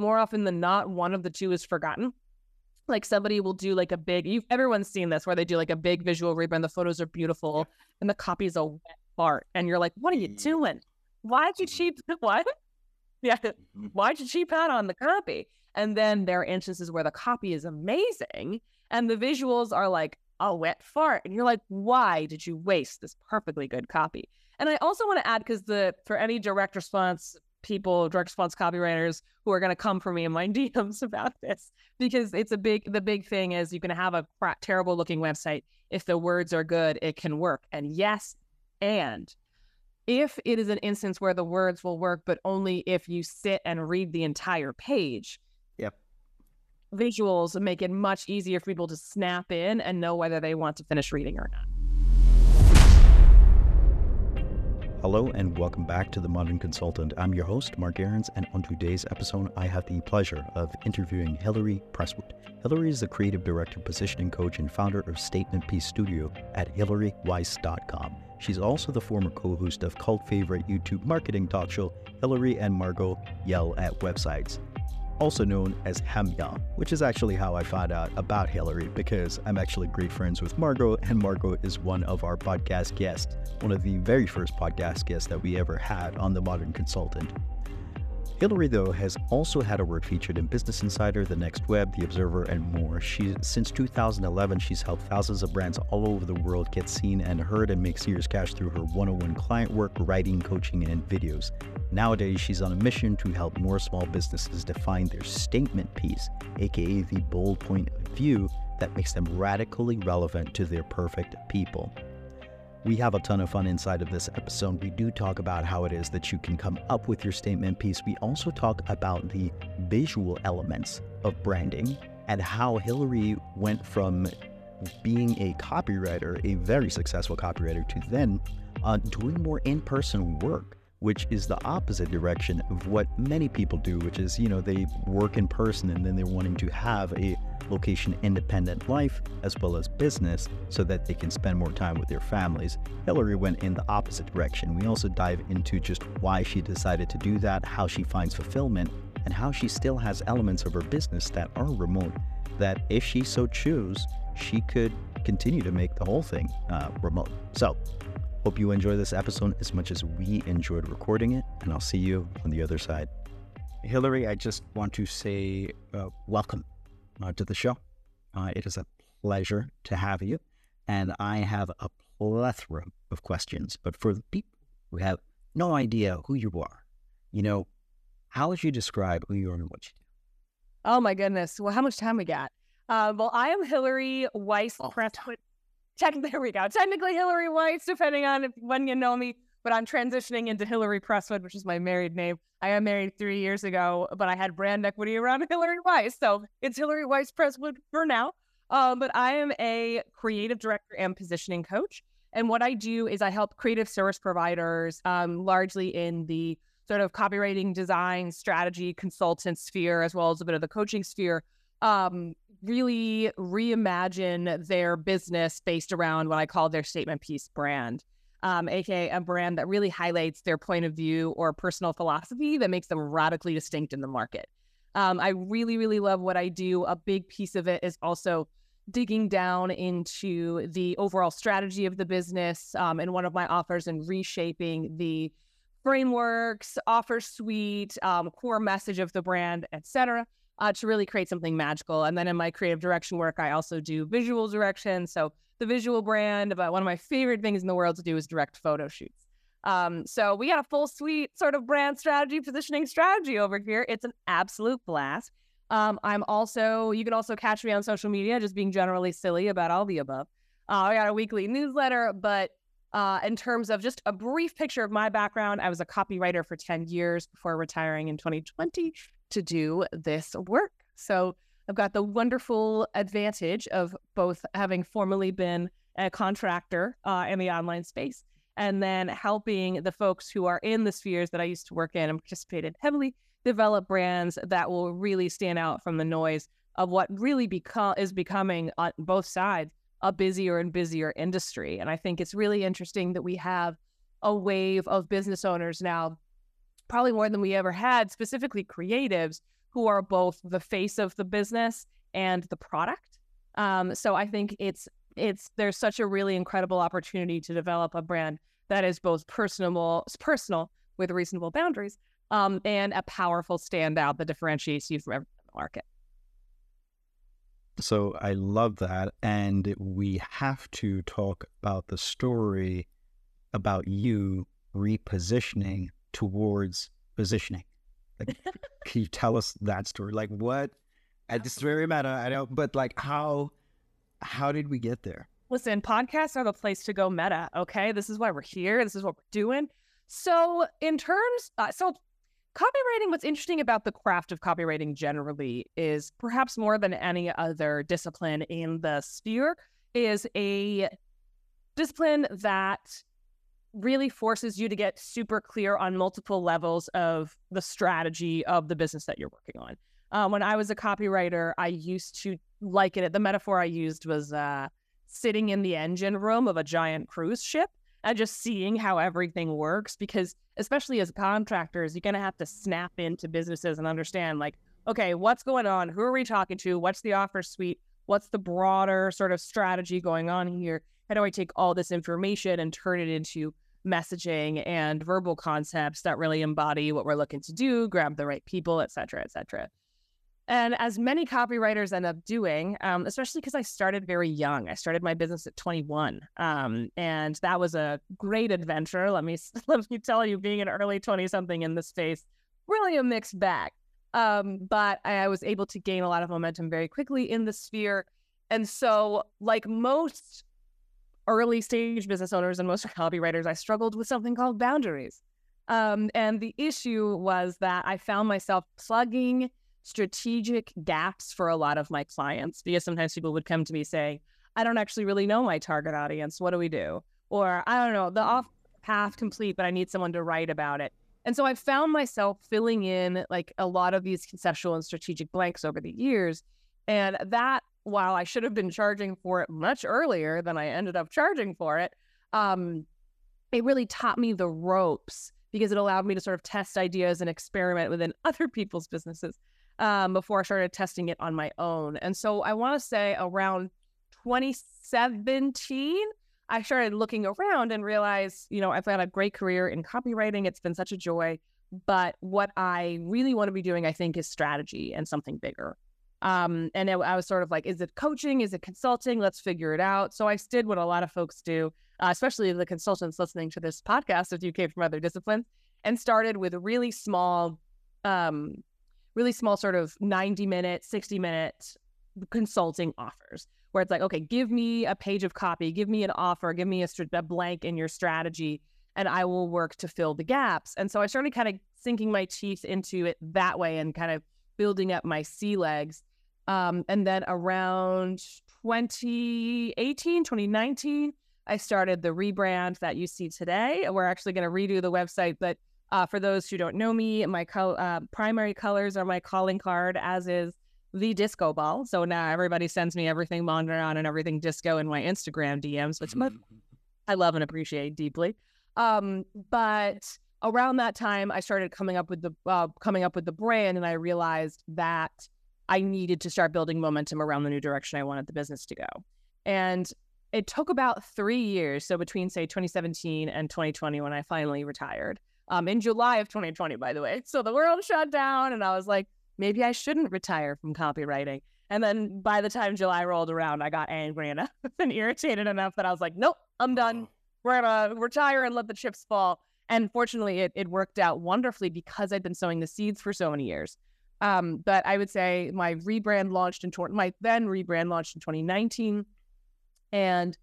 more often than not, one of the two is forgotten. Like somebody will do like a big, you've, everyone's seen this where they do like a big visual rebrand. The photos are beautiful and the copy is a wet fart. And you're like, what are you doing? Why'd you cheap? What? Yeah. Mm-hmm. Why'd you cheap out on the copy? And then there are instances where the copy is amazing and the visuals are like a wet fart. And you're like, why did you waste this perfectly good copy? And I also want to add because the for any direct response people, direct response copywriters who are going to come for me in my DMs about this, because it's a big the big thing is you can have a crap, terrible looking website. If the words are good, it can work. And yes, and if it is an instance where the words will work, but only if you sit and read the entire page. Yep. Visuals make it much easier for people to snap in and know whether they want to finish reading or not. Hello and welcome back to The Modern Consultant. I'm your host, Mark Aarons, and on today's episode, I have the pleasure of interviewing Hillary Presswood. Hillary is the creative director, positioning coach, and founder of Statement Piece Studio at HillaryWeiss.com. She's also the former co host of cult favorite YouTube marketing talk show Hillary and Margo Yell at Websites also known as Hamya, which is actually how I found out about Hillary because I'm actually great friends with Margo, and Margo is one of our podcast guests, one of the very first podcast guests that we ever had on The Modern Consultant. Hillary, though, has also had her work featured in Business Insider, The Next Web, The Observer, and more. She, since 2011, she's helped thousands of brands all over the world get seen and heard and make serious cash through her one-on-one client work, writing, coaching, and videos. Nowadays, she's on a mission to help more small businesses define their statement piece, aka the bold point of view that makes them radically relevant to their perfect people. We have a ton of fun inside of this episode. We do talk about how it is that you can come up with your statement piece. We also talk about the visual elements of branding and how Hillary went from being a copywriter, a very successful copywriter, to then uh, doing more in person work which is the opposite direction of what many people do, which is, you know, they work in person and then they're wanting to have a location independent life as well as business so that they can spend more time with their families. Hillary went in the opposite direction. We also dive into just why she decided to do that, how she finds fulfillment, and how she still has elements of her business that are remote that if she so choose, she could continue to make the whole thing uh, remote. So, Hope you enjoy this episode as much as we enjoyed recording it, and I'll see you on the other side. Hillary, I just want to say uh, welcome uh, to the show. Uh, it is a pleasure to have you, and I have a plethora of questions. But for the people who have no idea who you are, you know, how would you describe who you are and what you do? Oh my goodness. Well, how much time we got? Uh, well, I am Hillary Weiss Oh, Presswood. There we go. Technically Hillary Weiss, depending on if, when you know me, but I'm transitioning into Hillary Presswood, which is my married name. I am married three years ago, but I had brand equity around Hillary Weiss, so it's Hillary Weiss Presswood for now. Um, but I am a creative director and positioning coach, and what I do is I help creative service providers, um, largely in the sort of copywriting, design, strategy, consultant sphere, as well as a bit of the coaching sphere, um, really reimagine their business based around what I call their statement piece brand, um, aka a brand that really highlights their point of view or personal philosophy that makes them radically distinct in the market. Um, I really, really love what I do. A big piece of it is also digging down into the overall strategy of the business um, and one of my offers and reshaping the frameworks, offer suite, um, core message of the brand, etc uh, to really create something magical. And then in my creative direction work, I also do visual direction. So the visual brand, but one of my favorite things in the world to do is direct photo shoots. Um, so we got a full suite sort of brand strategy, positioning strategy over here. It's an absolute blast. Um, I'm also, you can also catch me on social media, just being generally silly about all the above. Uh, I got a weekly newsletter, but uh, in terms of just a brief picture of my background, I was a copywriter for 10 years before retiring in 2020 to do this work. So I've got the wonderful advantage of both having formerly been a contractor uh, in the online space and then helping the folks who are in the spheres that I used to work in and participated heavily develop brands that will really stand out from the noise of what really become is becoming on both sides a busier and busier industry. And I think it's really interesting that we have a wave of business owners now, probably more than we ever had, specifically creatives, who are both the face of the business and the product. Um, so I think it's it's there's such a really incredible opportunity to develop a brand that is both personable, personal with reasonable boundaries, um, and a powerful standout that differentiates you from everyone in the market. So I love that, and we have to talk about the story about you repositioning towards positioning. Like, can you tell us that story? Like what? It's very meta, I know, but like how how did we get there? Listen, podcasts are the place to go meta. Okay, this is why we're here. This is what we're doing. So, in terms, uh, so copywriting. What's interesting about the craft of copywriting generally is perhaps more than any other discipline in the sphere is a discipline that really forces you to get super clear on multiple levels of the strategy of the business that you're working on. Um, when I was a copywriter, I used to liken it. The metaphor I used was uh, sitting in the engine room of a giant cruise ship and just seeing how everything works. Because especially as contractors, you're going to have to snap into businesses and understand, like, okay, what's going on? Who are we talking to? What's the offer suite? What's the broader sort of strategy going on here? How do I take all this information and turn it into messaging and verbal concepts that really embody what we're looking to do, grab the right people, et cetera, et cetera. And as many copywriters end up doing, um, especially because I started very young, I started my business at 21, um, and that was a great adventure. Let me let me tell you, being an early 20 something in this space, really a mixed bag. Um, but I was able to gain a lot of momentum very quickly in the sphere, and so like most early stage business owners and most copywriters, I struggled with something called boundaries. Um, and the issue was that I found myself plugging strategic gaps for a lot of my clients because sometimes people would come to me saying, I don't actually really know my target audience. What do we do? Or I don't know, the off path complete, but I need someone to write about it. And so I found myself filling in like a lot of these conceptual and strategic blanks over the years. And that, while I should have been charging for it much earlier than I ended up charging for it, um, it really taught me the ropes because it allowed me to sort of test ideas and experiment within other people's businesses um, before I started testing it on my own. And so I want to say around 2017, I started looking around and realized, you know, I've had a great career in copywriting. It's been such a joy. But what I really want to be doing, I think, is strategy and something bigger. Um, and it, I was sort of like, is it coaching? Is it consulting? Let's figure it out. So I did what a lot of folks do, uh, especially the consultants listening to this podcast if you came from other disciplines, and started with really small um, really small sort of 90 minute 60 minute consulting offers where it's like okay give me a page of copy give me an offer give me a, a blank in your strategy and i will work to fill the gaps and so i started kind of sinking my teeth into it that way and kind of building up my sea legs um, and then around 2018 2019 i started the rebrand that you see today we're actually going to redo the website but uh, for those who don't know me, my co- uh, primary colors are my calling card, as is the disco ball. So now everybody sends me everything Mondrian and everything disco in my Instagram DMs, which I love and appreciate deeply. Um, but around that time, I started coming up with the uh, coming up with the brand, and I realized that I needed to start building momentum around the new direction I wanted the business to go. And it took about three years, so between say 2017 and 2020, when I finally retired, um, in July of 2020, by the way. So the world shut down, and I was like, maybe I shouldn't retire from copywriting. And then by the time July rolled around, I got angry enough and irritated enough that I was like, nope, I'm done. We're gonna retire and let the chips fall. And fortunately, it, it worked out wonderfully because I'd been sowing the seeds for so many years. Um, but I would say my rebrand launched in my then rebrand launched in 2019, and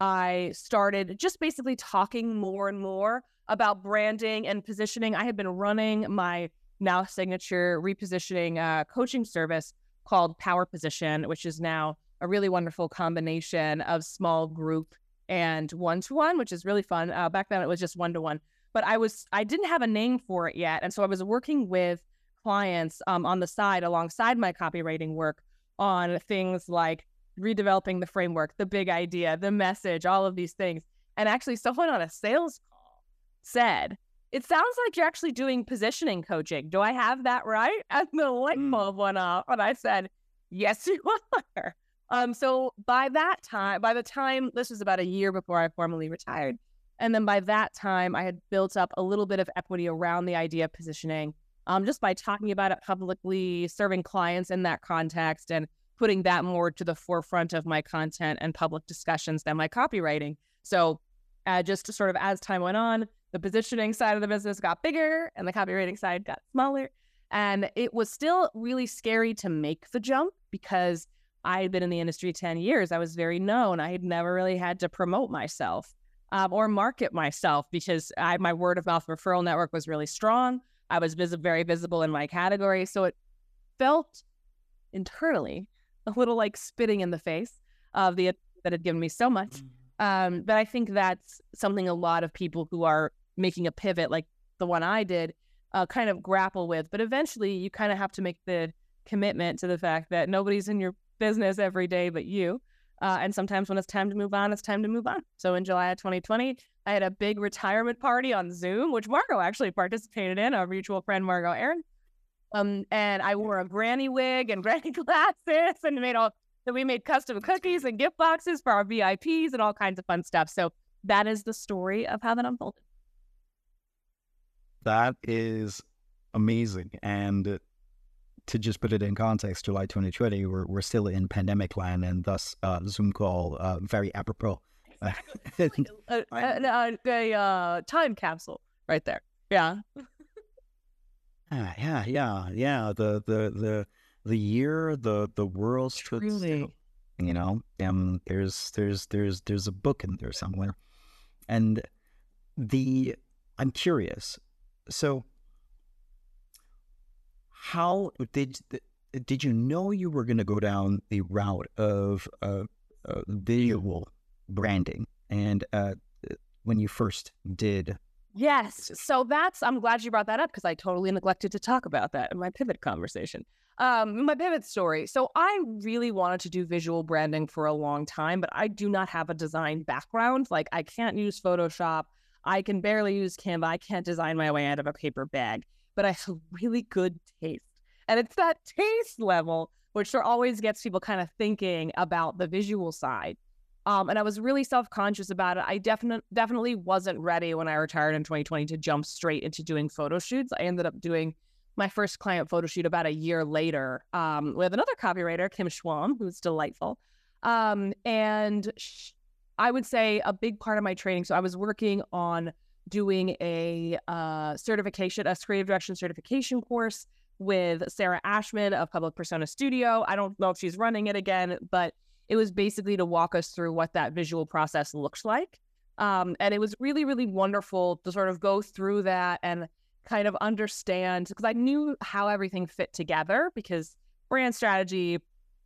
I started just basically talking more and more about branding and positioning. I had been running my now signature repositioning uh, coaching service called Power Position, which is now a really wonderful combination of small group and one to one, which is really fun. Uh, back then, it was just one to one, but I was I didn't have a name for it yet, and so I was working with clients um, on the side alongside my copywriting work on things like redeveloping the framework, the big idea, the message, all of these things. And actually, someone on a sales call said, it sounds like you're actually doing positioning coaching. Do I have that right? And the light Mm. bulb went off, and I said, Yes, you are. Um, so by that time, by the time this was about a year before I formally retired, and then by that time, I had built up a little bit of equity around the idea of positioning, um, just by talking about it publicly, serving clients in that context, and putting that more to the forefront of my content and public discussions than my copywriting. So, uh, just sort of as time went on, the positioning side of the business got bigger and the copywriting side got smaller. And it was still really scary to make the jump because I had been in the industry 10 years. I was very known. I had never really had to promote myself um, or market myself because I, my word of mouth referral network was really strong. I was vis- very visible in my category. So it felt internally a little like spitting in the face of the that had given me so much. Um, but I think that's something a lot of people who are making a pivot like the one I did uh, kind of grapple with. But eventually, you kind of have to make the commitment to the fact that nobody's in your business every day but you. Uh, and sometimes when it's time to move on, it's time to move on. So in July of 2020, I had a big retirement party on Zoom, which Margo actually participated in, our mutual friend Margo Aaron. Um, and I wore a granny wig and granny glasses and made all so we made custom cookies and gift boxes for our VIPs and all kinds of fun stuff. So that is the story of how that unfolded. That is amazing. And to just put it in context, July 2020, we're, we're still in pandemic land, and thus uh, Zoom call uh, very apropos. A, a, a, a, uh, time capsule right there. Yeah. Ah, yeah, yeah, yeah. The the the the year the the world stood still. Truly. You know, um, there's there's there's there's a book in there somewhere, and the I'm curious. So, how did did you know you were going to go down the route of uh, uh, visual branding, and uh, when you first did Yes. So that's, I'm glad you brought that up because I totally neglected to talk about that in my pivot conversation. Um, my pivot story. So I really wanted to do visual branding for a long time, but I do not have a design background. Like I can't use Photoshop. I can barely use Canva. I can't design my way out of a paper bag, but I have really good taste. And it's that taste level which always gets people kind of thinking about the visual side. Um, and I was really self conscious about it. I definitely definitely wasn't ready when I retired in 2020 to jump straight into doing photo shoots. I ended up doing my first client photo shoot about a year later um, with another copywriter, Kim Schwalm, who's delightful. Um, and sh- I would say a big part of my training. So I was working on doing a uh, certification, a creative direction certification course with Sarah Ashman of Public Persona Studio. I don't know if she's running it again, but it was basically to walk us through what that visual process looks like. Um, and it was really, really wonderful to sort of go through that and kind of understand because I knew how everything fit together because brand strategy,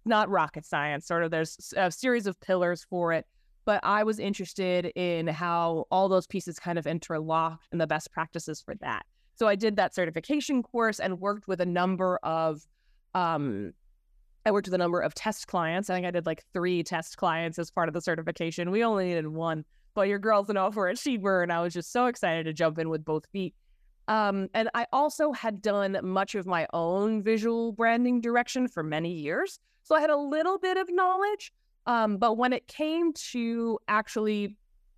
not rocket science, sort of there's a series of pillars for it. But I was interested in how all those pieces kind of interlocked and the best practices for that. So I did that certification course and worked with a number of um, I worked with a number of test clients. I think I did like three test clients as part of the certification. We only needed one, but your girls. She were, and I was just so excited to jump in with both feet. Um, and I also had done much of my own visual branding direction for many years. So I had a little bit of knowledge. Um, but when it came to actually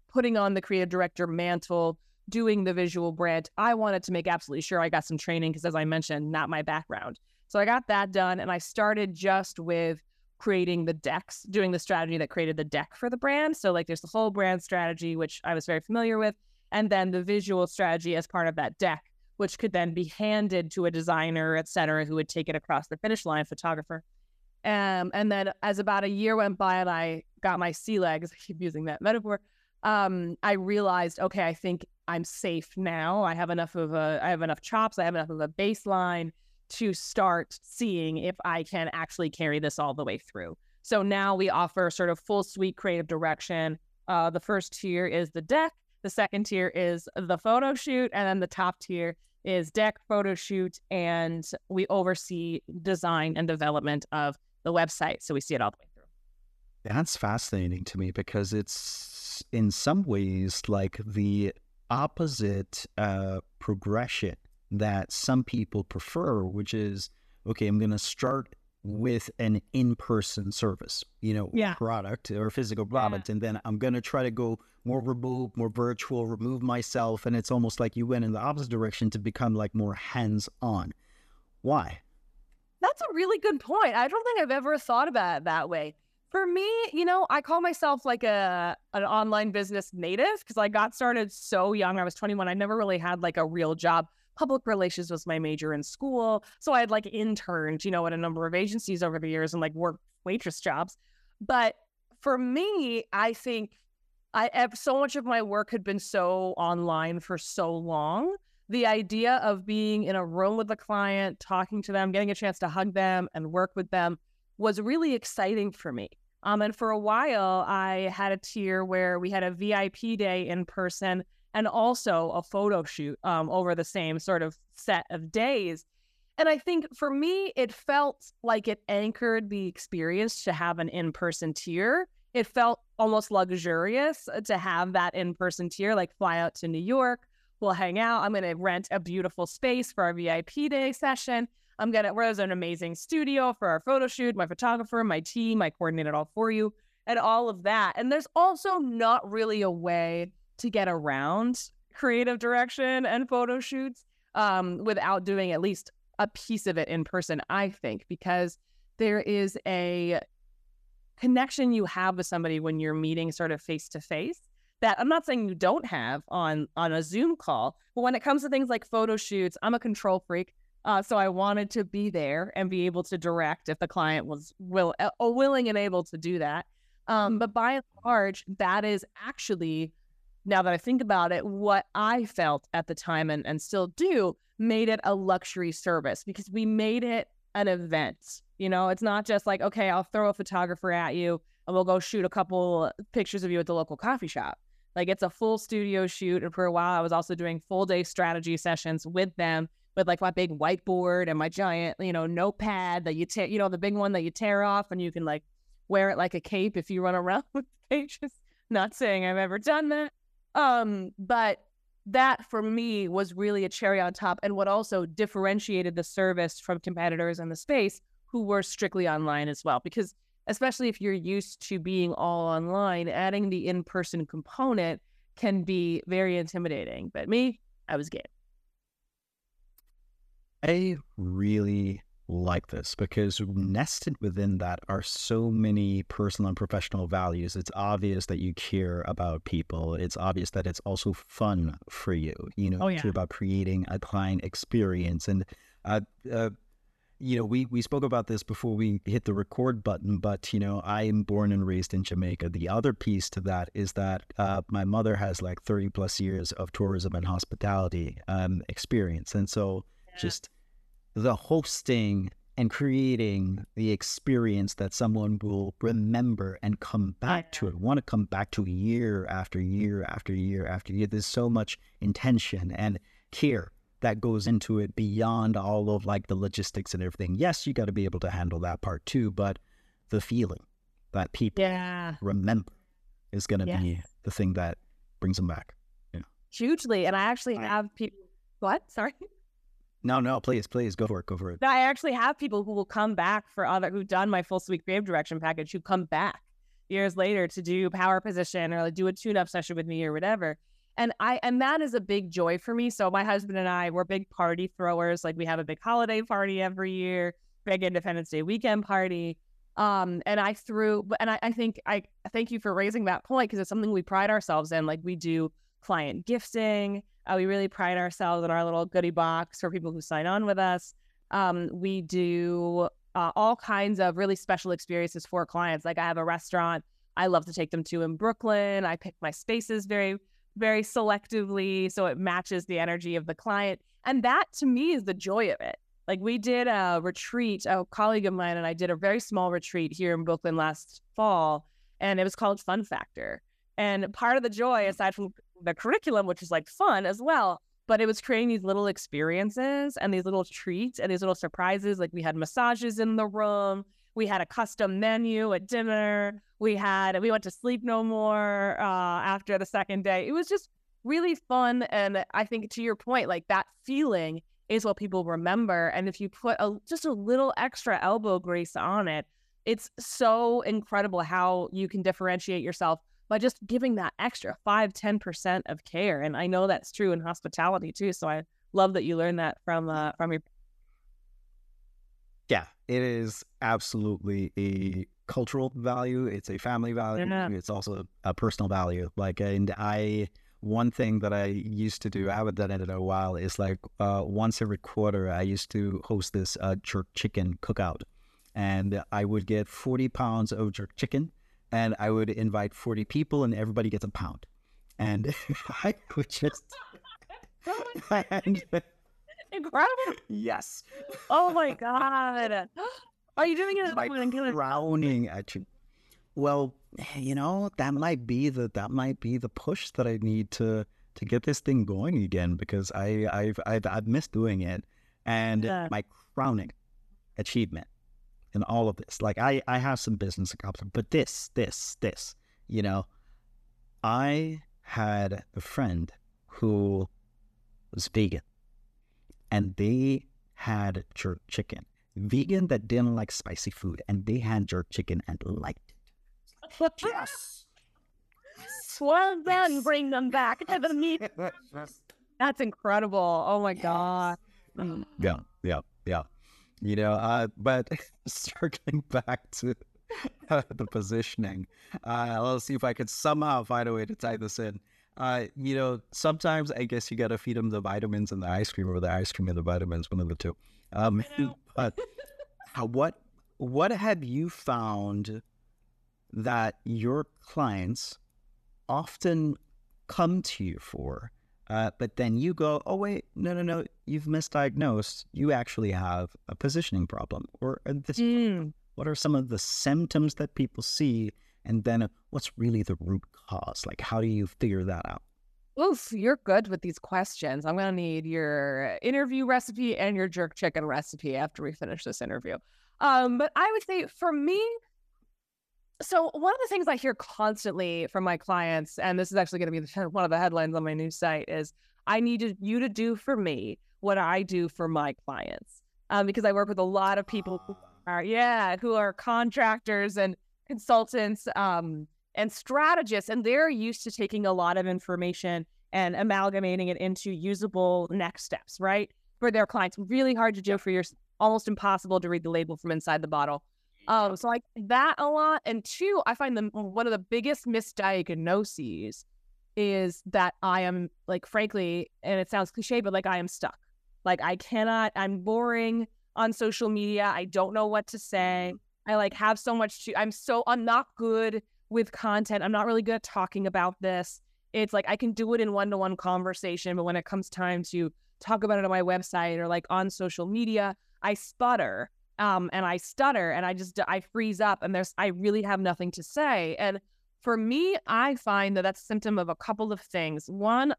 putting on the creative director mantle, doing the visual brand, I wanted to make absolutely sure I got some training because, as I mentioned, not my background. So I got that done and I started just with creating the decks, doing the strategy that created the deck for the brand. So, like, there's the whole brand strategy, which I was very familiar with, and then the visual strategy as part of that deck, which could then be handed to a designer, et cetera, who would take it across the finish line, photographer. Um, and then as about a year went by and I got my sea legs, I keep using that metaphor, um, I realized, okay, I think I'm safe now. I have enough of a, I have enough chops, I have enough of a baseline to start seeing if I can actually carry this all the way through. So now we offer sort of full suite creative direction. Uh, the first tier is the deck, the second tier is the photo shoot, and then the top tier is deck, photo shoot, and we oversee design and development of the website. So we see it all the way through. That's fascinating to me because it's in some ways like the opposite uh, progression that some people prefer, which is okay, I'm going to start with an in-person service, you know, yeah. product or physical product, yeah. and then I'm going to try to go more remote, more virtual, remove myself, and it's almost like you went in the opposite direction to become like more hands-on. Why? That's a really good point. I don't think I've ever thought about it that way. For me, you know, I call myself like a an online business native because I got started so young. I was 21. I never really had like a real job. Public relations was my major in school. So I had like interned, you know, at a number of agencies over the years and like worked waitress jobs. But for me, I think I have so much of my work had been so online for so long. The idea of being in a room with a client, talking to them, getting a chance to hug them and work with them was really exciting for me. Um, and for a while, I had a tier where we had a VIP day in person and also a photo shoot um, over the same sort of set of days. And I think for me, it felt like it anchored the experience to have an in person tier. It felt almost luxurious to have that in person tier, like fly out to New York. We'll hang out. I'm going to rent a beautiful space for our VIP day session. I'm gonna where's an amazing studio for our photo shoot, my photographer, my team, I coordinate it all for you, and all of that. And there's also not really a way to get around creative direction and photo shoots um, without doing at least a piece of it in person, I think, because there is a connection you have with somebody when you're meeting sort of face to face that I'm not saying you don't have on on a Zoom call, but when it comes to things like photo shoots, I'm a control freak. Uh, so I wanted to be there and be able to direct if the client was will uh, willing and able to do that. Um, but by and large, that is actually, now that I think about it, what I felt at the time and, and still do made it a luxury service because we made it an event. You know, it's not just like, okay, I'll throw a photographer at you and we'll go shoot a couple pictures of you at the local coffee shop. Like it's a full studio shoot. And for a while, I was also doing full day strategy sessions with them with like my big whiteboard and my giant, you know, notepad that you tear, you know, the big one that you tear off and you can like wear it like a cape if you run around with pages. Not saying I've ever done that. Um, but that for me was really a cherry on top and what also differentiated the service from competitors in the space who were strictly online as well. Because especially if you're used to being all online, adding the in-person component can be very intimidating. But me, I was game. I really like this because nested within that are so many personal and professional values. It's obvious that you care about people. It's obvious that it's also fun for you. You know, oh, yeah. about creating a client experience. And, uh, uh, you know, we, we spoke about this before we hit the record button, but, you know, I am born and raised in Jamaica. The other piece to that is that uh, my mother has like 30 plus years of tourism and hospitality um, experience. And so yeah. just the hosting and creating the experience that someone will remember and come back to it, want to come back to year after year after year after year. There's so much intention and care that goes into it beyond all of like the logistics and everything. Yes, you got to be able to handle that part too, but the feeling that people yeah. remember is going to yes. be the thing that brings them back. Yeah. Hugely. And I actually have people, what? Sorry. No, no, please, please go for it. Go for it. I actually have people who will come back for other who've done my full suite creative direction package who come back years later to do power position or like do a tune-up session with me or whatever. And I and that is a big joy for me. So my husband and I, we're big party throwers. Like we have a big holiday party every year, big Independence Day weekend party. Um, and I threw, and I, I think I thank you for raising that point because it's something we pride ourselves in. Like we do client gifting. Uh, we really pride ourselves in our little goodie box for people who sign on with us. Um, we do uh, all kinds of really special experiences for clients. Like I have a restaurant I love to take them to in Brooklyn. I pick my spaces very, very selectively so it matches the energy of the client. And that to me is the joy of it. Like we did a retreat, a colleague of mine and I did a very small retreat here in Brooklyn last fall, and it was called Fun Factor. And part of the joy, mm. aside from the curriculum, which is like fun as well. But it was creating these little experiences and these little treats and these little surprises. Like we had massages in the room. We had a custom menu at dinner. We had we went to sleep no more uh, after the second day. It was just really fun. And I think to your point, like that feeling is what people remember. And if you put a, just a little extra elbow grease on it, it's so incredible how you can differentiate yourself by just giving that extra 5 10% of care and i know that's true in hospitality too so i love that you learned that from uh, from your yeah it is absolutely a cultural value it's a family value yeah. it's also a personal value like and i one thing that I used to do, I haven't done it in a while, is like uh, once every quarter, I used to host this uh, jerk chicken cookout. And I would get 40 pounds of jerk chicken and I would invite 40 people and everybody gets a pound. And I would just. and, Incredible. Yes. Oh my God. Are you doing it? Like frowning at you. Well, you know, that might be the that might be the push that I need to to get this thing going again because I I've I've, I've missed doing it, and yeah. my crowning achievement in all of this. Like I I have some business accomplishment, but this this this you know, I had a friend who was vegan, and they had jerk chicken. Vegan that didn't like spicy food, and they had jerk chicken and liked it. yes. Well, then bring them back to the meat. That's incredible. Oh my god. Yeah, yeah, yeah. You know, uh, but circling back to uh, the positioning, uh, let's see if I could somehow find a way to tie this in. Uh, you know, sometimes I guess you got to feed them the vitamins and the ice cream, or the ice cream and the vitamins, one of the two. Um, but what what have you found that your clients often come to you for. Uh, but then you go, oh, wait, no, no, no, you've misdiagnosed. You actually have a positioning problem. Or this, mm. what are some of the symptoms that people see? And then what's really the root cause? Like, how do you figure that out? Oof, you're good with these questions. I'm going to need your interview recipe and your jerk chicken recipe after we finish this interview. Um, but I would say for me, so one of the things I hear constantly from my clients, and this is actually going to be the, one of the headlines on my new site, is I need you to do for me what I do for my clients, um, because I work with a lot of people who ah. are yeah who are contractors and consultants um, and strategists, and they're used to taking a lot of information and amalgamating it into usable next steps, right, for their clients. Really hard to do for your almost impossible to read the label from inside the bottle. Um, so like that a lot. And two, I find them one of the biggest misdiagnoses is that I am like, frankly, and it sounds cliche, but like I am stuck. Like I cannot, I'm boring on social media. I don't know what to say. I like have so much to, I'm so, I'm not good with content. I'm not really good at talking about this. It's like I can do it in one to one conversation, but when it comes time to talk about it on my website or like on social media, I sputter um, and I stutter and I just I freeze up and there's I really have nothing to say. And for me, I find that that's a symptom of a couple of things. One,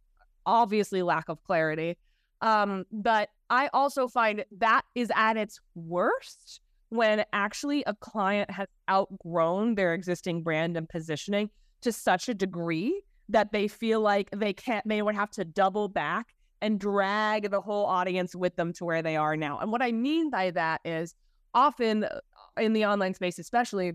obviously lack of clarity, um, but I also find that is at its worst when actually a client has outgrown their existing brand and positioning to such a degree that they feel like they can't they would have to double back and drag the whole audience with them to where they are now. And what I mean by that is often uh, in the online space, especially,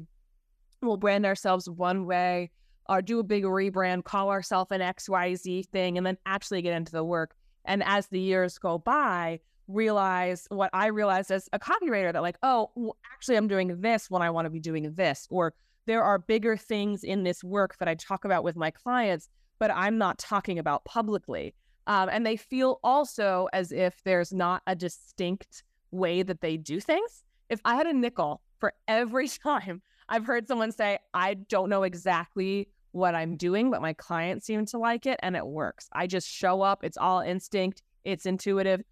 we'll brand ourselves one way or do a big rebrand, call ourselves an XYZ thing, and then actually get into the work. And as the years go by, realize what I realized as a copywriter that, like, oh, well, actually, I'm doing this when I want to be doing this. Or there are bigger things in this work that I talk about with my clients, but I'm not talking about publicly. Um, and they feel also as if there's not a distinct way that they do things if I had a nickel for every time I've heard someone say, I don't know exactly what I'm doing, but my clients seem to like it and it works. I just show up, it's all instinct, it's intuitive.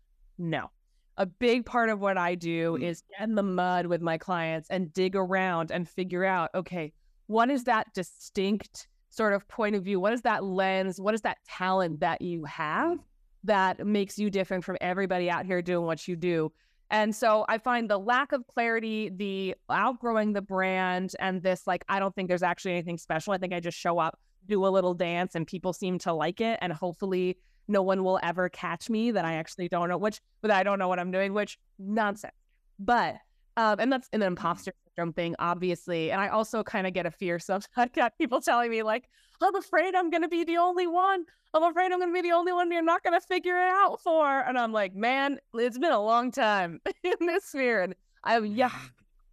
No. A big part of what I do mm. is get in the mud with my clients and dig around and figure out, okay, what is that distinct sort of point of view? What is that lens? What is that talent that you have that makes you different from everybody out here doing what you do? And so I find the lack of clarity, the outgrowing the brand, and this like, I don't think there's actually anything special. I think I just show up, do a little dance and people seem to like it. And hopefully no one will ever catch me that I actually don't know which, but I don't know what I'm doing, which nonsense. But, um, and that's an imposter syndrome thing, obviously. And I also kind of get a fear sometimes. I've got people telling me, like, I'm afraid I'm going to be the only one. I'm afraid I'm going to be the only one you're not going to figure it out for. And I'm like, man, it's been a long time in this sphere. And I have yeah,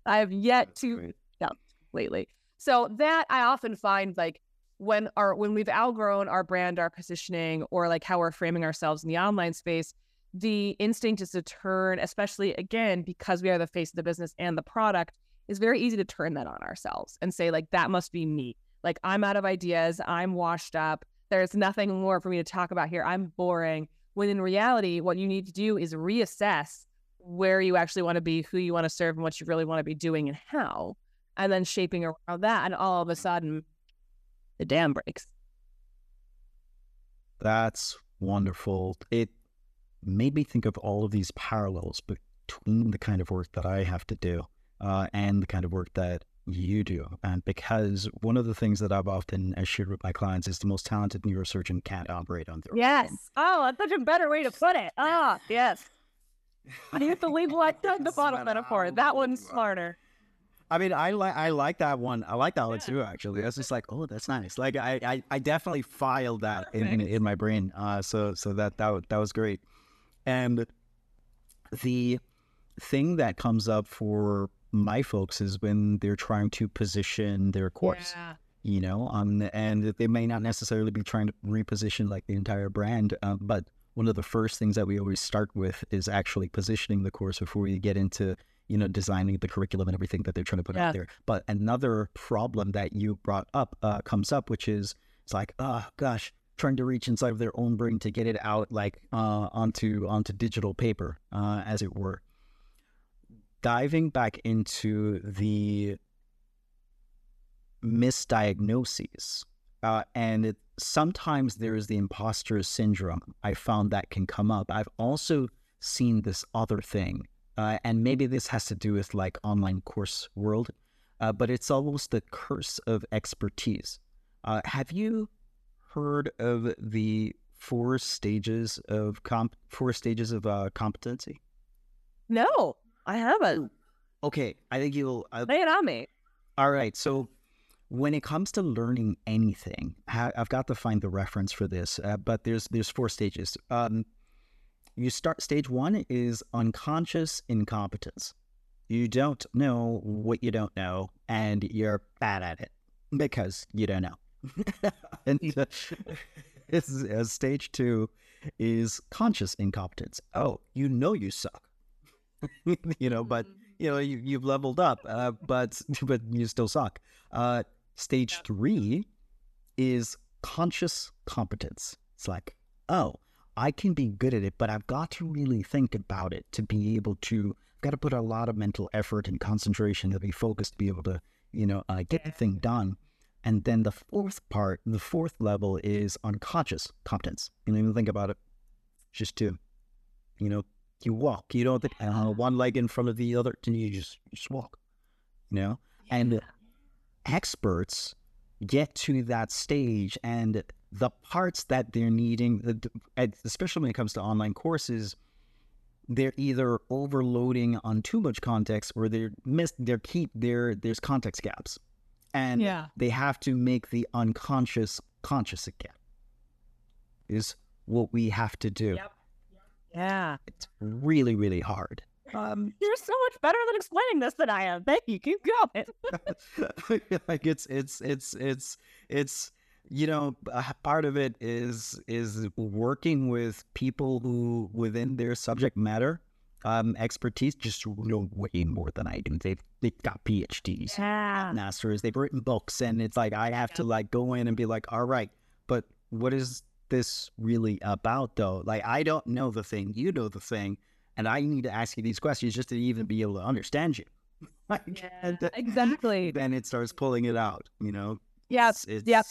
I have yet to, yeah, lately. So that I often find like when our when we've outgrown our brand, our positioning, or like how we're framing ourselves in the online space, the instinct is to turn, especially again, because we are the face of the business and the product, is very easy to turn that on ourselves and say, like, that must be me. Like, I'm out of ideas, I'm washed up, there's nothing more for me to talk about here, I'm boring. When in reality, what you need to do is reassess where you actually want to be, who you want to serve, and what you really want to be doing and how, and then shaping around that. And all of a sudden, the dam breaks. That's wonderful. It made me think of all of these parallels between the kind of work that I have to do uh, and the kind of work that you do. And because one of the things that I've often shared with my clients is the most talented neurosurgeon can't operate on their yes. own. Yes. Oh, that's such a better way to put it. Ah, yes. I have to leave like the bottle metaphor. That one's smarter. I mean, I like I like that one. I like that yeah. one too. Actually, that's just like, oh, that's nice. Like, I I, I definitely filed that in, in, in my brain. Uh, so so that that that was great. And the thing that comes up for my folks is when they're trying to position their course. Yeah. You know, um, and they may not necessarily be trying to reposition like the entire brand, uh, but one of the first things that we always start with is actually positioning the course before we get into you know, designing the curriculum and everything that they're trying to put yeah. out there. But another problem that you brought up uh, comes up, which is it's like, oh gosh, trying to reach inside of their own brain to get it out like uh, onto onto digital paper, uh, as it were. Diving back into the misdiagnoses, uh, and it, sometimes there is the imposter syndrome. I found that can come up. I've also seen this other thing uh, and maybe this has to do with like online course world, uh, but it's almost the curse of expertise. Uh, have you heard of the four stages of comp four stages of uh, competency? No, I haven't. Okay, I think you'll uh, lay it on me. All right, so when it comes to learning anything, I've got to find the reference for this, uh, but there's there's four stages. Um, you start stage one is unconscious incompetence. You don't know what you don't know, and you're bad at it because you don't know. and uh, stage two is conscious incompetence. Oh, you know you suck, you know, but mm-hmm. you know you you've leveled up, uh, but but you still suck. Uh, stage three is conscious competence. It's like, oh, I can be good at it, but I've got to really think about it to be able to. I've got to put a lot of mental effort and concentration to be focused to be able to, you know, uh, get the thing done. And then the fourth part, the fourth level is unconscious competence. You know, even think about it. Just to, you know, you walk. You don't think uh, one leg in front of the other, and you just you just walk. You know, and experts get to that stage and the parts that they're needing, especially when it comes to online courses, they're either overloading on too much context or they're miss they're keep there there's context gaps. And yeah. they have to make the unconscious conscious again. Is what we have to do. Yep. Yeah. It's really, really hard. Um, You're so much better than explaining this than I am. Thank you. Keep going. like it's it's it's it's it's you know part of it is is working with people who within their subject matter um, expertise just know way more than I do. They've they've got PhDs, yeah. masters. They've written books, and it's like I have yeah. to like go in and be like, all right, but what is this really about though? Like I don't know the thing, you know the thing, and I need to ask you these questions just to even be able to understand you. like, yeah, exactly. Then it starts pulling it out, you know. Yes. Yeah, yeah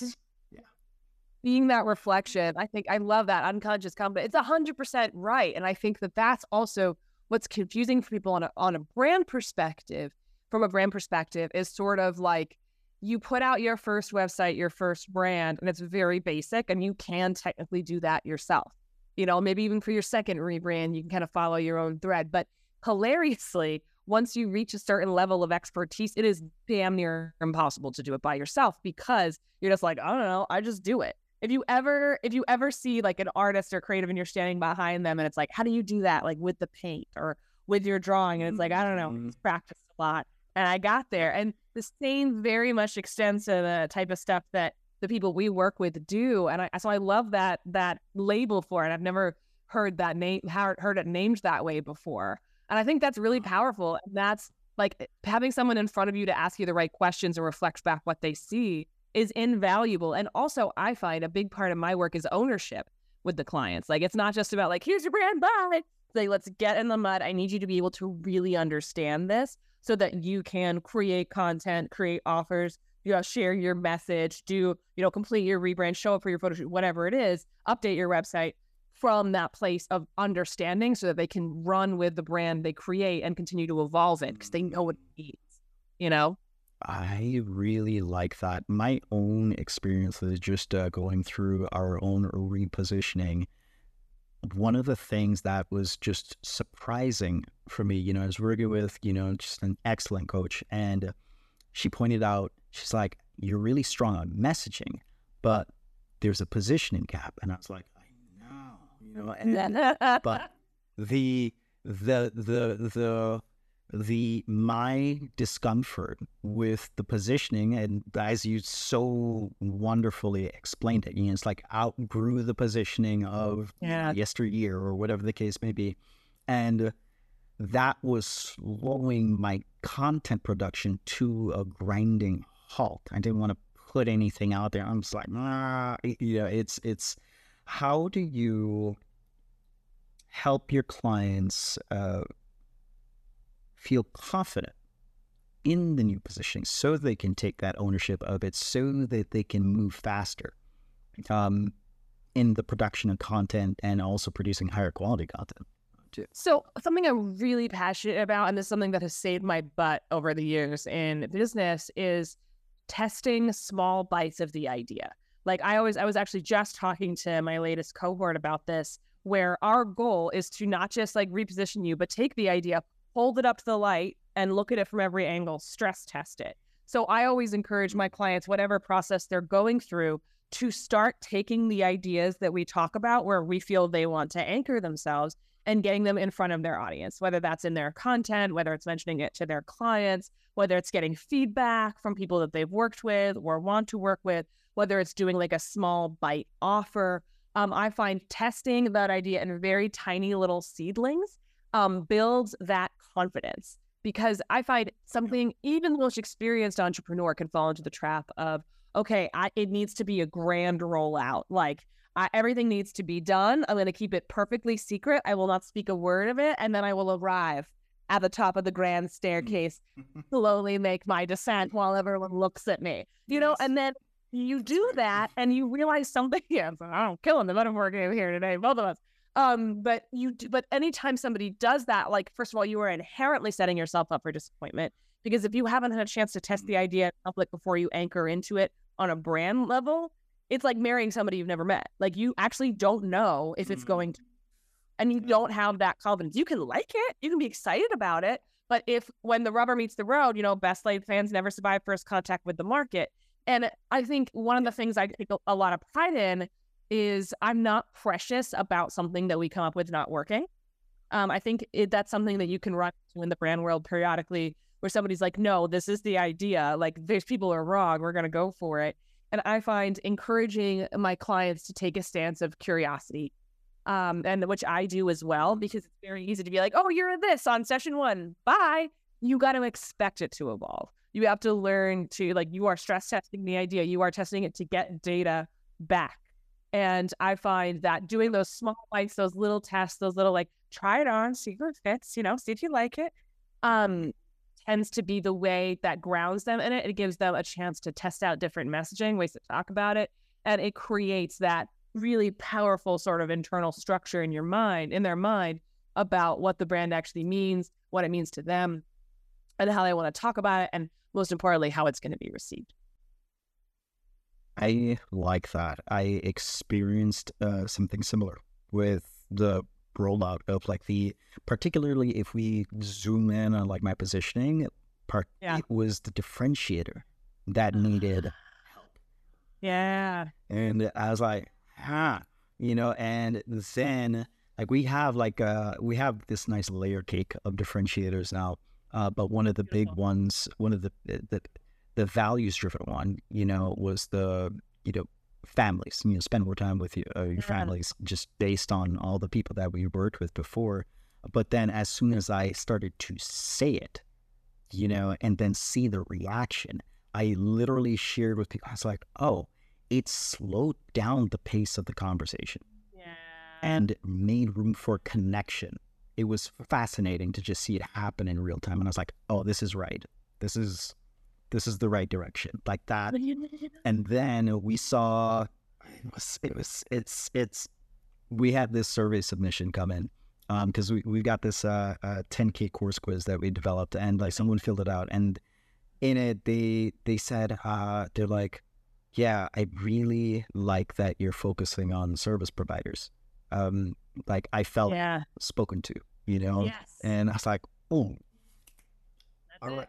being that reflection, I think I love that unconscious competence. It's hundred percent right, and I think that that's also what's confusing for people on a on a brand perspective. From a brand perspective, is sort of like you put out your first website, your first brand, and it's very basic, and you can technically do that yourself. You know, maybe even for your second rebrand, you can kind of follow your own thread. But hilariously, once you reach a certain level of expertise, it is damn near impossible to do it by yourself because you're just like, I don't know, I just do it. If you ever if you ever see like an artist or creative and you're standing behind them and it's like, how do you do that? Like with the paint or with your drawing? And it's like, I don't know, mm. it's practiced a lot. And I got there. And the same very much extends to the type of stuff that the people we work with do. And I so I love that that label for it. I've never heard that name heard heard it named that way before. And I think that's really powerful. And that's like having someone in front of you to ask you the right questions and reflect back what they see is invaluable. And also, I find a big part of my work is ownership with the clients. Like, it's not just about like, here's your brand, bye. Like, let's get in the mud. I need you to be able to really understand this so that you can create content, create offers, you know, share your message, do, you know, complete your rebrand, show up for your photo shoot, whatever it is, update your website from that place of understanding so that they can run with the brand they create and continue to evolve it because they know what it needs, you know? I really like that. My own experience is just uh, going through our own repositioning. One of the things that was just surprising for me, you know, I was working with, you know, just an excellent coach, and she pointed out, she's like, "You're really strong on messaging, but there's a positioning gap," and I was like, "I know, you know," and but the the the the the my discomfort with the positioning and as you so wonderfully explained it you know it's like outgrew the positioning of Yeah. yesteryear or whatever the case may be. And that was slowing my content production to a grinding halt. I didn't want to put anything out there. I'm just like ah, you know it's it's how do you help your clients uh, feel confident in the new positioning so they can take that ownership of it so that they can move faster um, in the production of content and also producing higher quality content. Too. So something I'm really passionate about, and this is something that has saved my butt over the years in business, is testing small bites of the idea. Like I always, I was actually just talking to my latest cohort about this, where our goal is to not just like reposition you, but take the idea, hold it up to the light, and look at it from every angle, stress test it. So I always encourage my clients, whatever process they're going through, to start taking the ideas that we talk about where we feel they want to anchor themselves and getting them in front of their audience, whether that's in their content, whether it's mentioning it to their clients, whether it's getting feedback from people that they've worked with or want to work with, whether it's doing like a small bite offer. Um, I find testing that idea in very tiny little seedlings um, builds that confidence because I find something even the most experienced entrepreneur can fall into the trap of, okay, I, it needs to be a grand rollout. Like I, everything needs to be done. I'm going to keep it perfectly secret. I will not speak a word of it. And then I will arrive at the top of the grand staircase, slowly make my descent while everyone looks at me, you know, and then you do that and you realize something. Yeah, so I'm killing the metaphor game here today, both of us. Um, but you do, but anytime somebody does that, like first of all, you are inherently setting yourself up for disappointment because if you haven't had a chance to test the idea in public before you anchor into it on a brand level, it's like marrying somebody you've never met. Like you actually don't know if it's Mhm. going to, and you don't have that confidence. You can like it, you can be excited about it, but if when the rubber meets the road, you know, best laid plans never survive first contact with the market. And I think one of the things I take a lot of pride in is I'm not precious about something that we come up with not working. Um, I think it, that's something that you can run into in the brand world periodically, where somebody's like, "No, this is the idea. Like, these people are wrong. We're going to go for it." And I find encouraging my clients to take a stance of curiosity, um, and which I do as well, because it's very easy to be like, "Oh, you're this on session one. Bye." You got to expect it to evolve. You have to learn to like you are stress testing the idea. You are testing it to get data back. And I find that doing those small bites, those little tests, those little like try it on, see if it fits, you know, see if you like it, um, tends to be the way that grounds them in it. It gives them a chance to test out different messaging, ways to talk about it. And it creates that really powerful sort of internal structure in your mind, in their mind, about what the brand actually means, what it means to them, and how they want to talk about it, and most importantly, how it's going to be received. I like that. I experienced uh, something similar with the rollout of like the, particularly if we zoom in on like my positioning, part Yeah. it was the differentiator that needed help. Yeah. And I was like, huh, you know, and then like we have like uh we have this nice layer cake of differentiators now. Uh, but one of the big ones, one of the the the values driven one, you know, was the you know families. You know, spend more time with you, uh, your Yeah. families, just based on all the people that we worked with before. But then, as soon as I started to say it, you know, and then see the reaction, I literally shared with people. I was like, "Oh, it slowed down the pace of the conversation Yeah. and made room for connection." It was fascinating to just see it happen in real time, and I was like, "Oh, this is right. This is this is the right direction." Like that, and then we saw it was it was it's it's we had this survey submission come in Um because we we got this uh, uh 10k course quiz that we developed and like someone filled it out and in it they they said uh they're like yeah I really like that you're focusing on service providers um like I felt Yeah. spoken to you know Yes. and I was like oh That's all it. right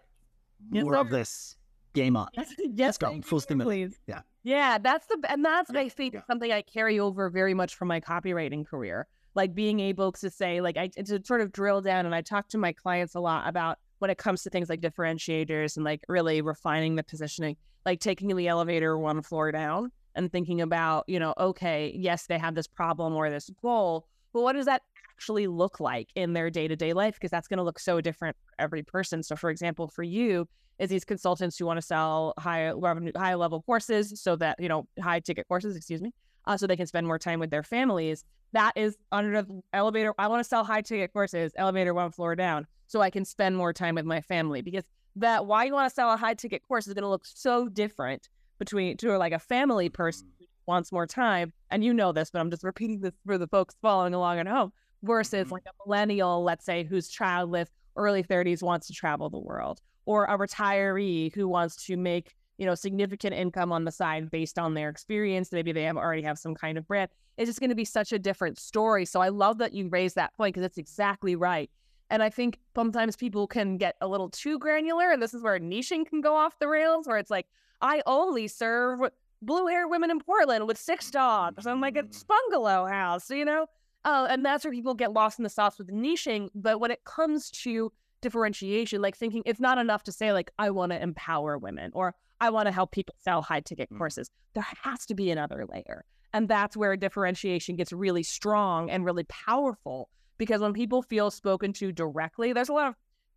Yes, more of this game on yes, go. Full steam please. Yeah. Yeah, that's the and that's I think yeah. something I carry over very much from my copywriting career. Like being able to say, like I to sort of drill down and I talk to my clients a lot about when it comes to things like differentiators and like really refining the positioning, like taking the elevator one floor down and thinking about, you know, okay, yes, they have this problem or this goal, but what does that actually look like in their day-to-day life? Because that's going to look so different for every person. So for example, for you, is these consultants who want to sell high revenue, high level courses so that, you know, high ticket courses, excuse me, uh, so they can spend more time with their families. That is under the elevator. I want to sell high ticket courses, elevator one floor down, so I can spend more time with my family because that why you want to sell a high ticket course is going to look so different between to like a family person who wants more time. And you know this, but I'm just repeating this for the folks following along at home versus Mhm. like a millennial, let's say, who's childless, early 30s, wants to travel the world or a retiree who wants to make you know significant income on the side based on their experience maybe they have already have some kind of brand it's just going to be such a different story. So i love that you raised that point because it's exactly right. And i think sometimes people can get a little too granular and this is where niching can go off the rails where it's like i only serve blue hair women in portland with six dogs. I'm like a bungalow house you know uh, and that's where people get lost in the sauce with niching but when it comes to differentiation, like thinking it's not enough to say, like, I want to empower women or I want to help people sell high ticket Mm. courses. There has to be another layer. And that's where differentiation gets really strong and really powerful because when people feel spoken to directly, there's a lot of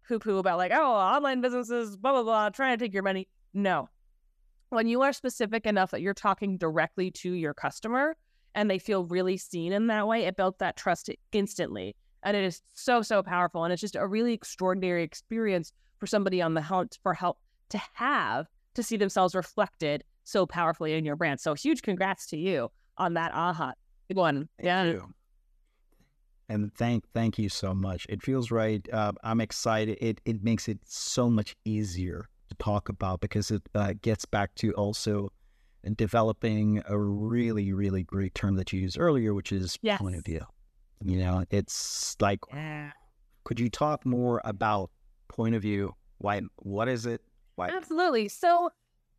poo poo about, like, oh, online businesses, blah, blah, blah, trying to take your money. No. When you are specific enough that you're talking directly to your customer and they feel really seen in that way, it built that trust instantly and it is so so powerful and it's just a really extraordinary experience for somebody on the hunt for help to have to see themselves reflected so powerfully in your brand so huge congrats to you on that aha good one Thank yeah you. And thank thank you so much. It feels right. Uh, I'm excited. It it makes it so much easier to talk about because it uh, gets back to also developing a really really great term that you used earlier, which is Yes. point of view. You know, it's like, yeah could you talk more about point of view? Why? What is it? Why? Absolutely. So,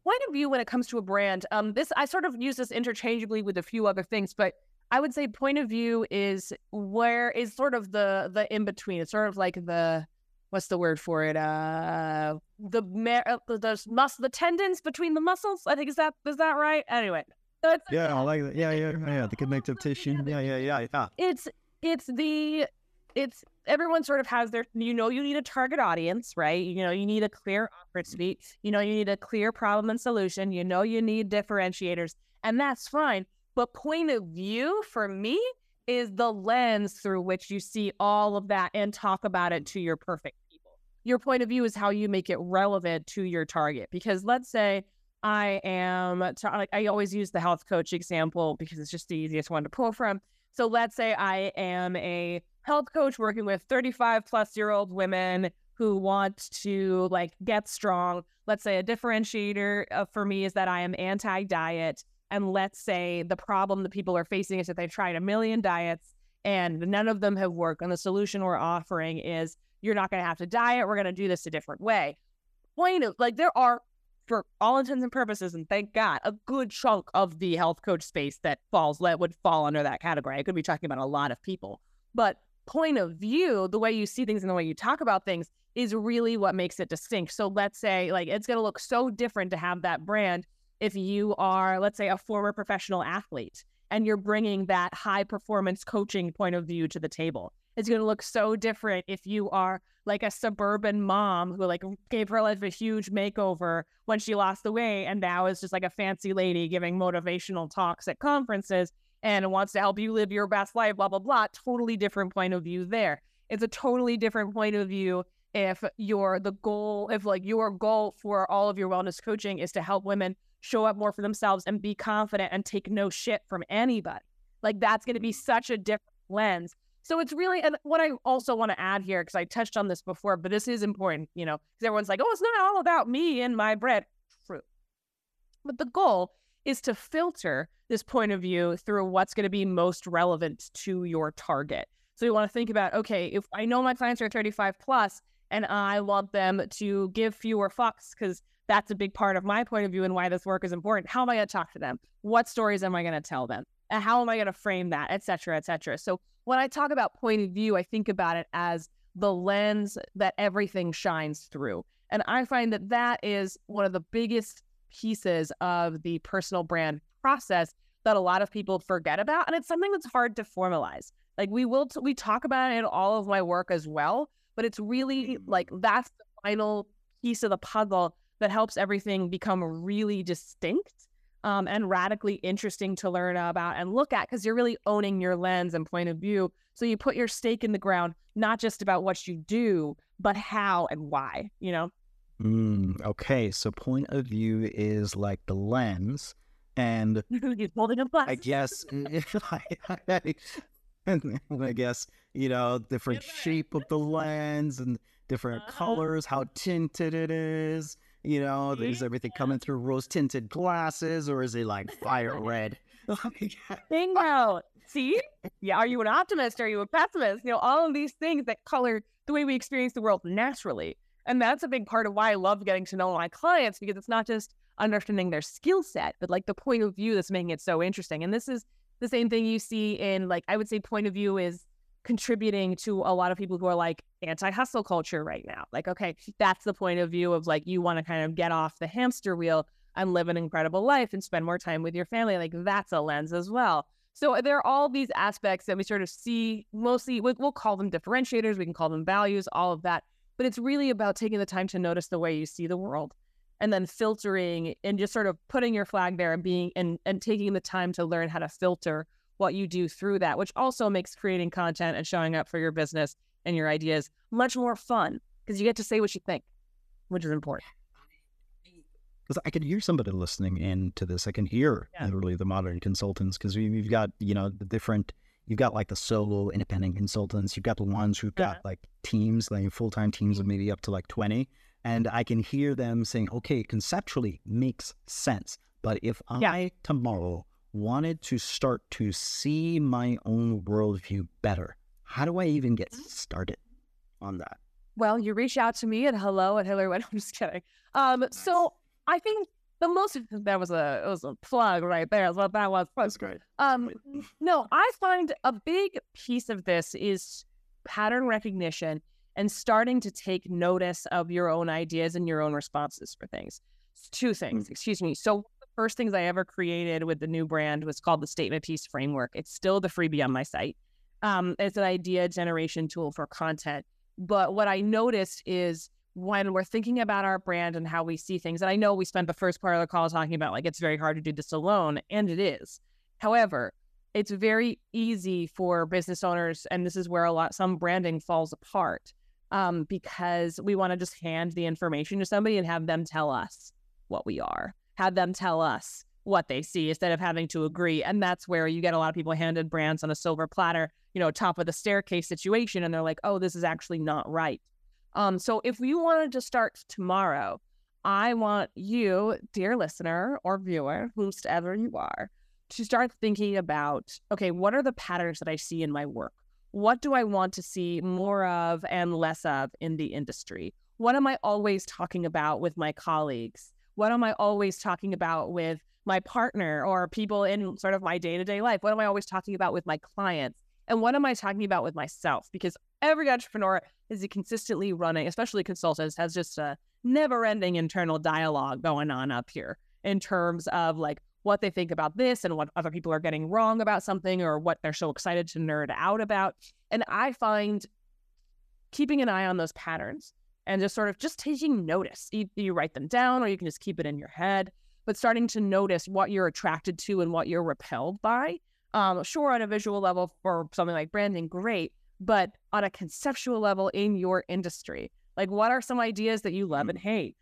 point of view when it comes to a brand, um, this I sort of use this interchangeably with a few other things, but I would say point of view is where is sort of the the in between. It's sort of like the what's the word for it? Uh, the mar- uh, the mus- the tendons between the muscles. I think is that is that right? Anyway, so it's Yeah, I like that. Yeah, yeah, yeah. The connective All of them tissue. Yeah, yeah, yeah, yeah. it's it's the it's everyone sort of has their you know you need a target audience right you know you need a clear suite you know you need a clear problem and solution you know you need differentiators and that's fine but point of view for me is the lens through which you see all of that and talk about it to your perfect your point of view is how you make it relevant to your target because let's say I am like I always use the health coach example because it's just the easiest one to pull from. So let's say I am a health coach working with 35 plus year old women who want to like get strong. Let's say a differentiator uh, for me is that I am anti-diet. And let's say the problem that people are facing is that they've tried a million diets and none of them have worked. And the solution we're offering is you're not going to have to diet. We're going to do this a different way. Point of like, there are, for all intents and purposes, and thank God, a good chunk of the health coach space that falls that would fall under that category. I could be talking about a lot of people, but point of view, the way you see things and the way you talk about things is really what makes it distinct. So let's say like it's going to look so different to have that brand if you are, let's say, a former professional athlete and you're bringing that high performance coaching point of view to the table. It's going to look so different if you are like a suburban mom who like gave her life a huge makeover when she lost the weight and now is just like a fancy lady giving motivational talks at conferences and wants to help you live your best life, blah, blah, blah. Totally different point of view there. It's a totally different point of view if your the goal, if like your goal for all of your wellness coaching is to help women show up more for themselves and be confident and take no shit from anybody. Like that's going to be mm-hmm. such a different lens. So it's really, and what I also want to add here, because I touched on this before, but this is important, you know, because everyone's like, oh, it's not all about me and my bread. True. But the goal is to filter this point of view through what's going to be most relevant to your target. So you want to think about, okay, if I know my clients are 35 plus and I want them to give fewer fucks because that's a big part of my point of view and why this work is important. How am I going to talk to them? What stories am I going to tell them? How am I going to frame that, et cetera, et cetera. So when I talk about point of view, I think about it as the lens that everything shines through. And I find that that is one of the biggest pieces of the personal brand process that a lot of people forget about. And it's something that's hard to formalize. Like we will, t- we talk about it in all of my work as well, but it's really like mm. that's the final piece of the puzzle that helps everything become really distinct um, and radically interesting to learn about and look at because you're really owning your lens and point of view. So you put your stake in the ground, not just about what you do, but how and why, you know? Mm, okay. So point of view is like the lens and He's holding a glass. I guess I guess you know different shape of the lens and different Uh-huh. colors, how tinted it is. You know, is everything coming through rose tinted glasses or is it like fire red? Bingo. See? Yeah. Are you an optimist? Are you a pessimist? You know, all of these things that color the way we experience the world naturally. And that's a big part of why I love getting to know my clients because it's not just understanding their skill set, but like the point of view that's making it so interesting. And this is the same thing you see in like, I would say point of view is contributing to a lot of people who are like anti hustle culture right now. Like, okay, that's the point of view of like, you want to kind of get off the hamster wheel and live an incredible life and spend more time with your family. Like, that's a lens as well. So there are all these aspects that we sort of see mostly, we- we'll call them differentiators, we can call them values, all of that. But it's really about taking the time to notice the way you see the world and then filtering and just sort of putting your flag there and being and, and taking the time to learn how to filter what you do through that, which also makes creating content and showing up for your business and your ideas much more fun because you get to say what you think, which is important. Because I can hear somebody listening in to this. I can hear Yeah. literally the modern consultants because we, we've got, you know, the different, you've got like the solo independent consultants. You've got the ones who've got Uh-huh. like teams, like full time teams of maybe up to like 20. And I can hear them saying, okay, conceptually makes sense. But if Yeah. I tomorrow wanted to start to see my own worldview better, how do I even get Mm-hmm. started on that? Well, you reach out to me at hello at Hillary. I'm just kidding. Um, so I think the most that was a it was a plug right there. Is what that was. That's great. Um, no, I find a big piece of this is pattern recognition and starting to take notice of your own ideas and your own responses for things. It's two things, excuse me. So first things I ever created with the new brand was called the statement piece framework. It's still the freebie on my site. Um, it's an idea generation tool for content. But what I noticed is when we're thinking about our brand and how we see things, and I know we spent the first part of the call talking about like it's very hard to do this alone, and it is. However, it's very easy for business owners, and this is where a lot some branding falls apart um, because we want to just hand the information to somebody and have them tell us what we are, have them tell us what they see instead of having to agree. And that's where you get a lot of people handed brands on a silver platter, you know, top of the staircase situation, and they're like, oh, this is actually not right. Um, so if you wanted to start tomorrow, I want you, dear listener or viewer, whomever you are, to start thinking about okay, what are the patterns that I see in my work? What do I want to see more of and less of in the industry? What am I always talking about with my colleagues? What am I always talking about with my partner or people in sort of my day to day life? What am I always talking about with my clients? And what am I talking about with myself? Because every entrepreneur is consistently running, especially consultants, has just a never ending internal dialogue going on up here in terms of like what they think about this and what other people are getting wrong about something or what they're so excited to nerd out about. And I find keeping an eye on those patterns and just sort of just taking notice. You, you write them down or you can just keep it in your head, but starting to notice what you're attracted to and what you're repelled by. Um, sure, on a visual level for something like branding, great, but on a conceptual level in your industry, like what are some ideas that you love and mm. hate?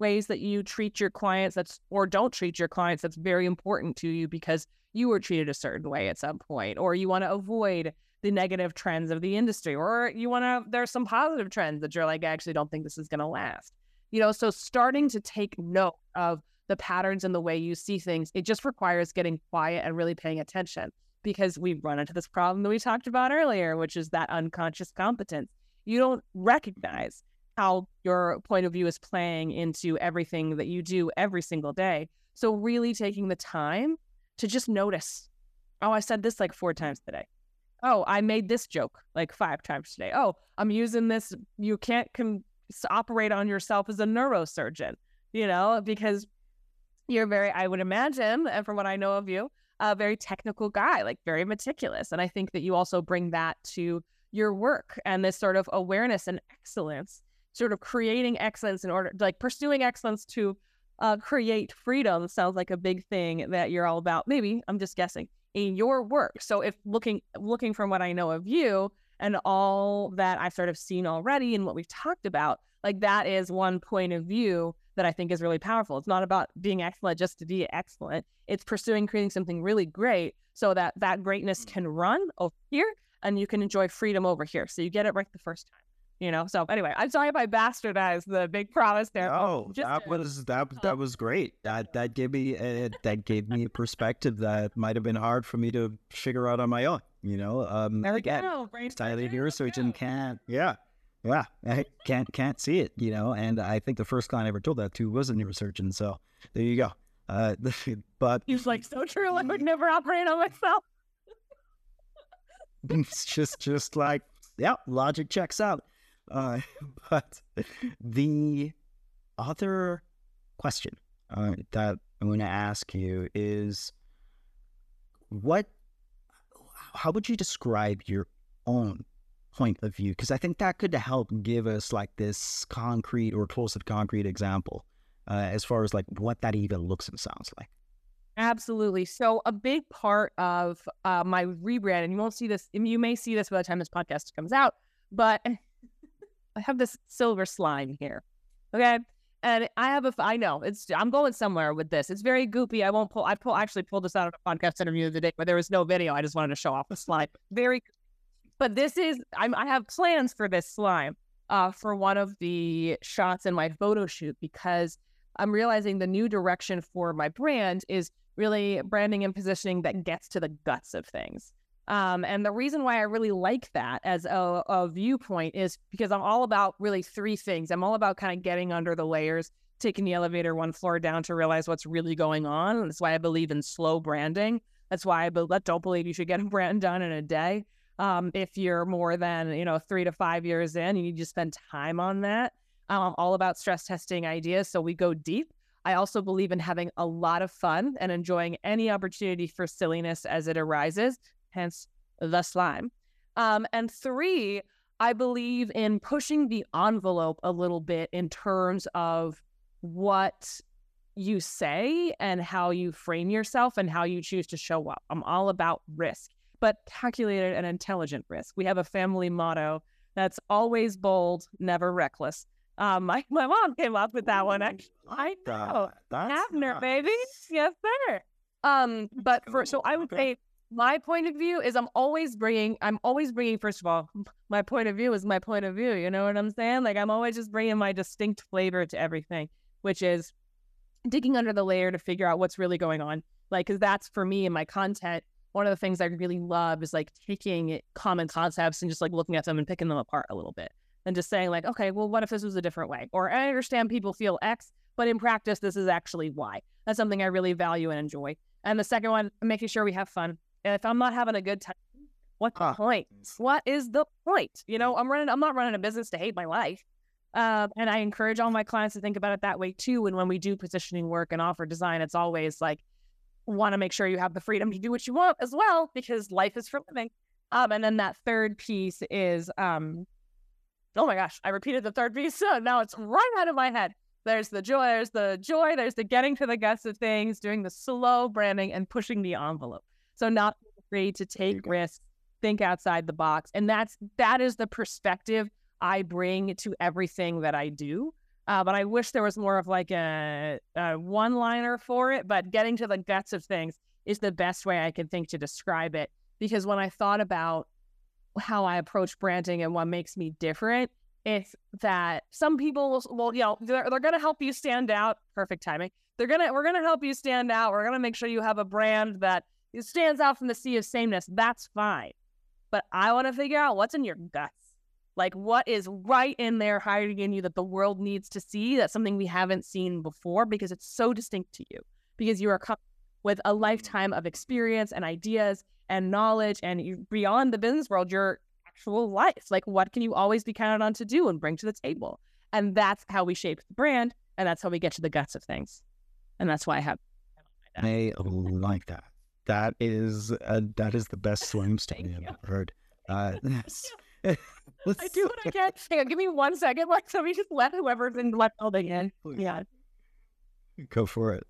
ways that you treat your clients that's or don't treat your clients that's very important to you because you were treated a certain way at some point or you want to avoid the negative trends of the industry or you want to there's some positive trends that you're like I actually don't think this is going to last you know so starting to take note of the patterns and the way you see things it just requires getting quiet and really paying attention because we run into this problem that we talked about earlier which is that unconscious competence you don't recognize how your point of view is playing into everything that you do every single day. So, really taking the time to just notice oh, I said this like four times today. Oh, I made this joke like five times today. Oh, I'm using this. You can't operate on yourself as a neurosurgeon, you know, because you're very, I would imagine, and from what I know of you, a very technical guy, like very meticulous. And I think that you also bring that to your work and this sort of awareness and excellence sort of creating excellence in order, like pursuing excellence to uh, create freedom sounds like a big thing that you're all about. Maybe I'm just guessing in your work. So if looking looking from what I know of you and all that I've sort of seen already and what we've talked about, like that is one point of view that I think is really powerful. It's not about being excellent just to be excellent. It's pursuing creating something really great so that that greatness mm. can run over here and you can enjoy freedom over here. So you get it right the first time you know. So anyway, I'm sorry if I bastardized the big promise there. Oh, that was that that was great. That that gave me a, that gave me a perspective that might have been hard for me to figure out on my own. You know, um, there again, go. Styling neurosurgeon can't. Yeah. Yeah, I can't can't see it, you know, and I think the first client I ever told that to was a neurosurgeon. So there you go. Uh, but he's like so true. I would never operate on myself. it's just just like yeah, logic checks out. Uh, but the other question uh, that I'm going to ask you is what, how would you describe your own point of view? Because I think that could help give us like this concrete or close to concrete example uh, as far as like what that even looks and sounds like. Absolutely. So a big part of uh, my rebrand, and you won't see this, you may see this by the time this podcast comes out, but I have this silver slime here. Okay. And I have a, I know it's, I'm going somewhere with this. It's very goopy. I won't pull, I pull, actually pulled this out of a podcast interview the day, but there was no video. I just wanted to show off the slime. Very, but this is, I'm, I have plans for this slime uh, for one of the shots in my photo shoot because I'm realizing the new direction for my brand is really branding and positioning that gets to the guts of things. Um, and the reason why I really like that as a, a viewpoint is because I'm all about really three things. I'm all about kind of getting under the layers, taking the elevator one floor down to realize what's really going on. That's why I believe in slow branding. That's why I be- don't believe you should get a brand done in a day. Um, if you're more than you know three to five years in, you need to spend time on that. Um, I'm all about stress testing ideas, so we go deep. I also believe in having a lot of fun and enjoying any opportunity for silliness as it arises hence the slime. Um, and three, I believe in pushing the envelope a little bit in terms of what you say and how you frame yourself and how you choose to show up. I'm all about risk, but calculated and intelligent risk. We have a family motto that's always bold, never reckless. Um, my, my mom came up with that one. Actually, I know. Abner, baby. Yes, sir. Um, but for so I would say my point of view is I'm always bringing, I'm always bringing, first of all, my point of view is my point of view. You know what I'm saying? Like I'm always just bringing my distinct flavor to everything, which is digging under the layer to figure out what's really going on. Like, cause that's for me in my content. One of the things I really love is like taking common concepts and just like looking at them and picking them apart a little bit and just saying like, okay, well, what if this was a different way? Or I understand people feel X, but in practice, this is actually Y. That's something I really value and enjoy. And the second one, making sure we have fun. If I'm not having a good time, what's the point? What is the point? You know, I'm running. I'm not running a business to hate my life. Uh, and I encourage all my clients to think about it that way too. And when we do positioning work and offer design, it's always like want to make sure you have the freedom to do what you want as well, because life is for living. Um, and then that third piece is, um, oh my gosh, I repeated the third piece. So now it's right out of my head. There's the joy, there's the joy, there's the getting to the guts of things, doing the slow branding and pushing the envelope. So not afraid to take risks, think outside the box. And that's that is the perspective I bring to everything that I do. Uh, but I wish there was more of like a, a one liner for it. But getting to the guts of things is the best way I can think to describe it. Because when I thought about how I approach branding and what makes me different, it's that some people will, well, you know, they're, they're going to help you stand out. Perfect timing. They're going to, we're going to help you stand out. We're going to make sure you have a brand that it stands out from the sea of sameness. That's fine. But I want to figure out what's in your guts. Like what is right in there hiding in you that the world needs to see? That's something we haven't seen before because it's so distinct to you. Because you are coming with a lifetime of experience and ideas and knowledge and you, beyond the business world, your actual life. Like what can you always be counted on to do and bring to the table? And that's how we shape the brand and that's how we get to the guts of things. And that's why I have I like that that is uh, that is the best slam study I've ever heard. Uh, I do what I can. Hang on, give me one second. Like, so we just let whoever's in left building in. Please. Yeah. Go for it.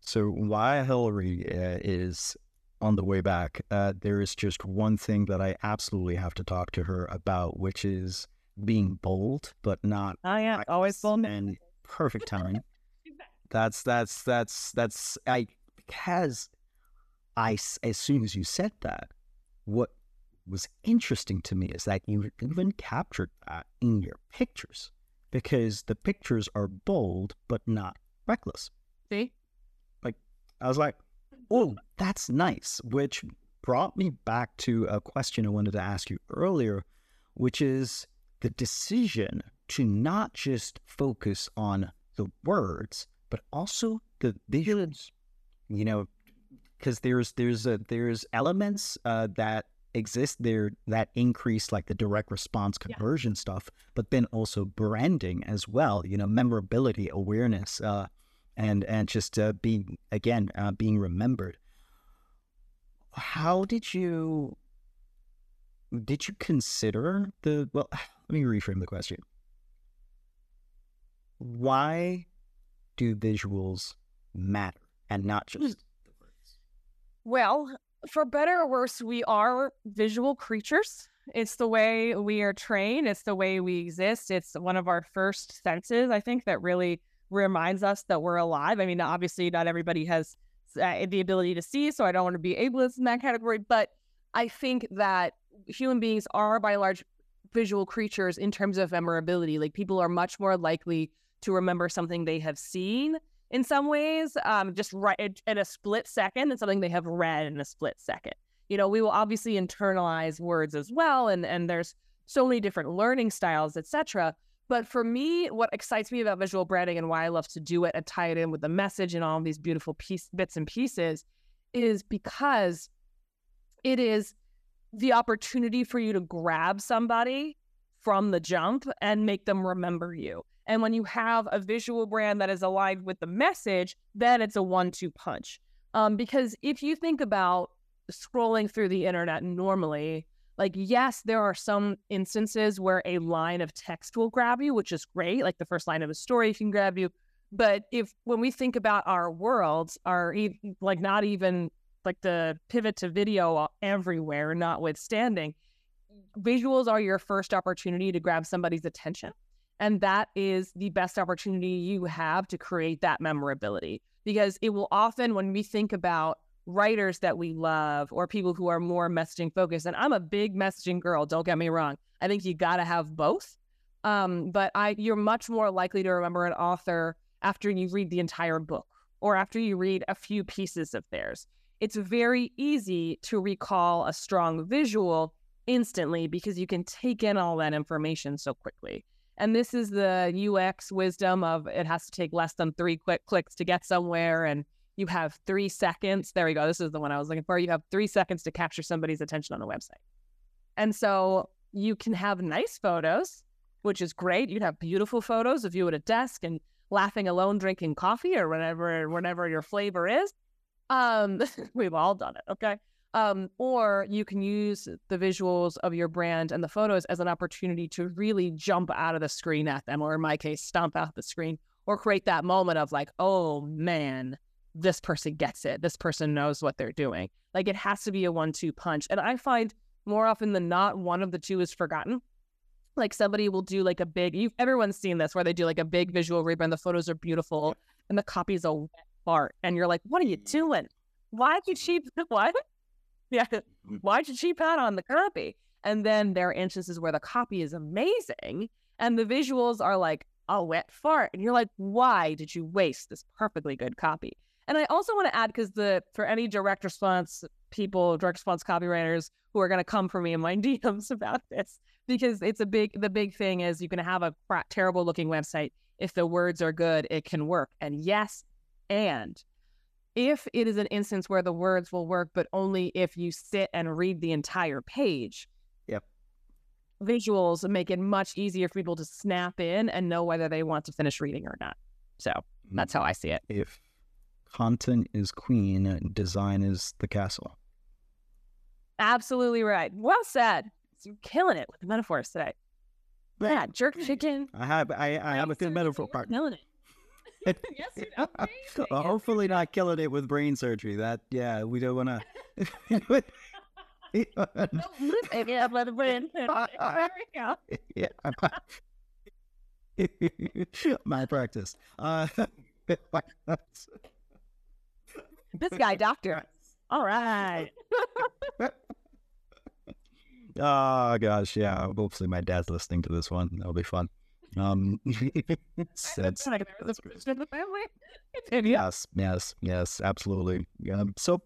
So why Hillary uh, is on the way back, uh, there is just one thing that I absolutely have to talk to her about, which is being bold, but not. Oh yeah, always bold and perfect timing. that's that's that's that's I because I as soon as you said that, what was interesting to me is that you even captured that in your pictures because the pictures are bold but not reckless. See, like I was like, oh, that's nice, which brought me back to a question I wanted to ask you earlier, which is the decision to not just focus on the words, but also the visuals. You know, because there's there's a, there's elements uh, that exist there that increase like the direct response conversion yeah. stuff, but then also branding as well. You know, memorability, awareness, uh, and and just uh, being again uh, being remembered. How did you did you consider the well? Let me reframe the question why do visuals matter and not just the words? Well, for better or worse, we are visual creatures. It's the way we are trained, it's the way we exist. It's one of our first senses, I think, that really reminds us that we're alive. I mean, obviously, not everybody has uh, the ability to see, so I don't want to be ableist in that category, but I think that human beings are by large visual creatures in terms of memorability. Like people are much more likely to remember something they have seen in some ways, um, just right in a split second, and something they have read in a split second. You know, we will obviously internalize words as well, and and there's so many different learning styles, etc. But for me, what excites me about visual branding and why I love to do it and tie it in with the message and all these beautiful piece, bits and pieces is because it is the opportunity for you to grab somebody from the jump and make them remember you. And when you have a visual brand that is aligned with the message, then it's a one two punch. Um, because if you think about scrolling through the internet normally, like, yes, there are some instances where a line of text will grab you, which is great. Like the first line of a story can grab you. But if when we think about our worlds, are like not even like the pivot to video everywhere, notwithstanding, visuals are your first opportunity to grab somebody's attention And that is the best opportunity you have to create that memorability because it will often, when we think about writers that we love or people who are more messaging focused, and I'm a big messaging girl, don't get me wrong. I think you got to have both. Um, but I, you're much more likely to remember an author after you read the entire book or after you read a few pieces of theirs. It's very easy to recall a strong visual instantly because you can take in all that information so quickly. And this is the UX wisdom of it has to take less than three quick clicks to get somewhere. And you have three seconds. There we go. This is the one I was looking for. You have three seconds to capture somebody's attention on a website. And so you can have nice photos, which is great. You'd have beautiful photos of you at a desk and laughing alone, drinking coffee or whatever, whatever your flavor is. Um, we've all done it. Okay. Um, or you can use the visuals of your brand and the photos as an opportunity to really jump out of the screen at them, or in my case, stomp out the screen, or create that moment of like, oh man, this person gets it. This person knows what they're doing. Like it has to be a one two punch. And I find more often than not, one of the two is forgotten. Like somebody will do like a big, you've, everyone's seen this where they do like a big visual rebrand. The photos are beautiful and the copy's a wet fart. And you're like, what are you doing? Why'd you cheap? What? Yeah. Mm-hmm. Why'd she pat on the copy? And then there are instances where the copy is amazing and the visuals are like a wet fart. And you're like, why did you waste this perfectly good copy? And I also want to add because the for any direct response people, direct response copywriters who are going to come for me in my DMs about this, because it's a big the big thing is you can have a terrible looking website. If the words are good, it can work. And yes, and if it is an instance where the words will work, but only if you sit and read the entire page. Yep. Visuals make it much easier for people to snap in and know whether they want to finish reading or not. So mm. that's how I see it. If content is queen, uh, design is the castle. Absolutely right. Well said. You're killing it with the metaphors today. Yeah, jerk chicken. I have I, I have a good metaphor partner. Killing it. yes, dude, amazing. Well, hopefully not killing it with brain surgery. That yeah, we don't want to. yeah, the brain. There we go. Yeah, malpractice. Uh, this guy, doctor. All right. oh gosh, yeah. Hopefully, my dad's listening to this one. That'll be fun. Um, That's like there's a the family. yes, yes, yes, absolutely. Um, so,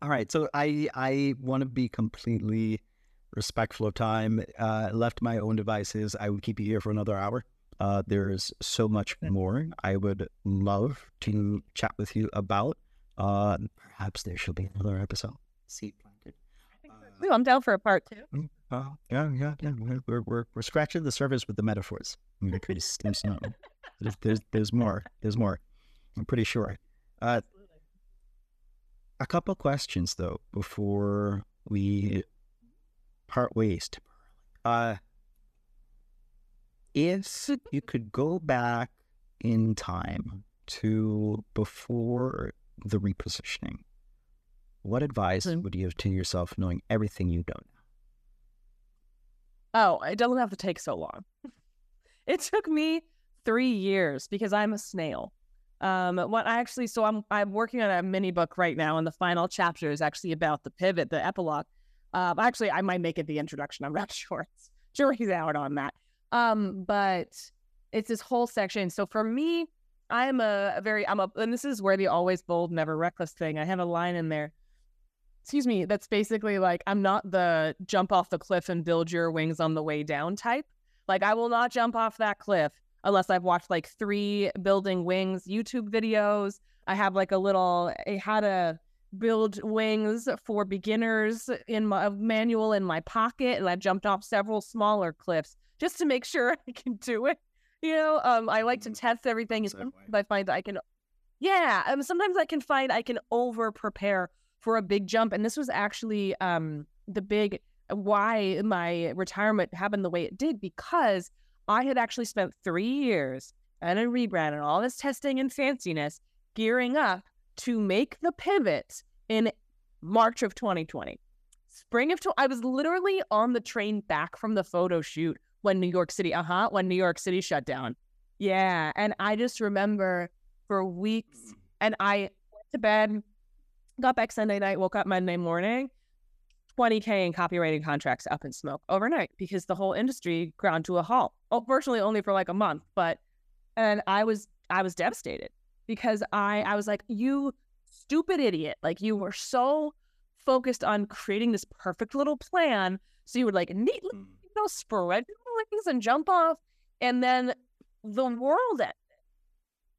all right. So I I want to be completely respectful of time. Uh, left my own devices. I would keep you here for another hour. Uh, there's so much more I would love to chat with you about. Uh, perhaps there should be another episode. Seed planted. Ooh, I'm down for a part two. Uh, yeah, yeah, yeah. We're, we're, we're scratching the surface with the metaphors. There's, there's, no, there's, there's, there's more. There's more. I'm pretty sure. Uh, a couple questions though before we part ways. Uh, if you could go back in time to before the repositioning, what advice Mm. would you give to yourself knowing everything you don't know now? Oh, it doesn't have to take so long. it took me three years because I'm a snail. Um, what I actually, so I'm I'm working on a mini book right now, and the final chapter is actually about the pivot, the epilogue. Um, actually, I might make it the introduction. I'm not sure. It's, jury's out on that. Um, but it's this whole section. So for me, I'm a, a very I'm a, and this is where the always bold, never reckless thing. I have a line in there excuse me, that's basically like I'm not the jump off the cliff and build your wings on the way down type. Like I will not jump off that cliff unless I've watched like three building wings YouTube videos. I have like a little a how to build wings for beginners in my manual in my pocket and I've jumped off several smaller cliffs just to make sure I can do it. You know, um I like to test everything I find that I can yeah, um, sometimes I can find I can over prepare for a big jump. And this was actually um, the big why my retirement happened the way it did because I had actually spent three years and a rebrand and all this testing and fanciness gearing up to make the pivot in March of 2020. Spring of, tw- I was literally on the train back from the photo shoot when New York City, uh huh, when New York City shut down. Yeah. And I just remember for weeks, and I went to bed, got back Sunday night, woke up Monday morning, 20K in copywriting contracts up in smoke overnight because the whole industry ground to a halt. Oh, virtually only for like a month. But, and I was, I was devastated because I, I was like, you stupid idiot. Like you were so focused on creating this perfect little plan. So you would like neatly, you know, spread wings and jump off. And then the world ended.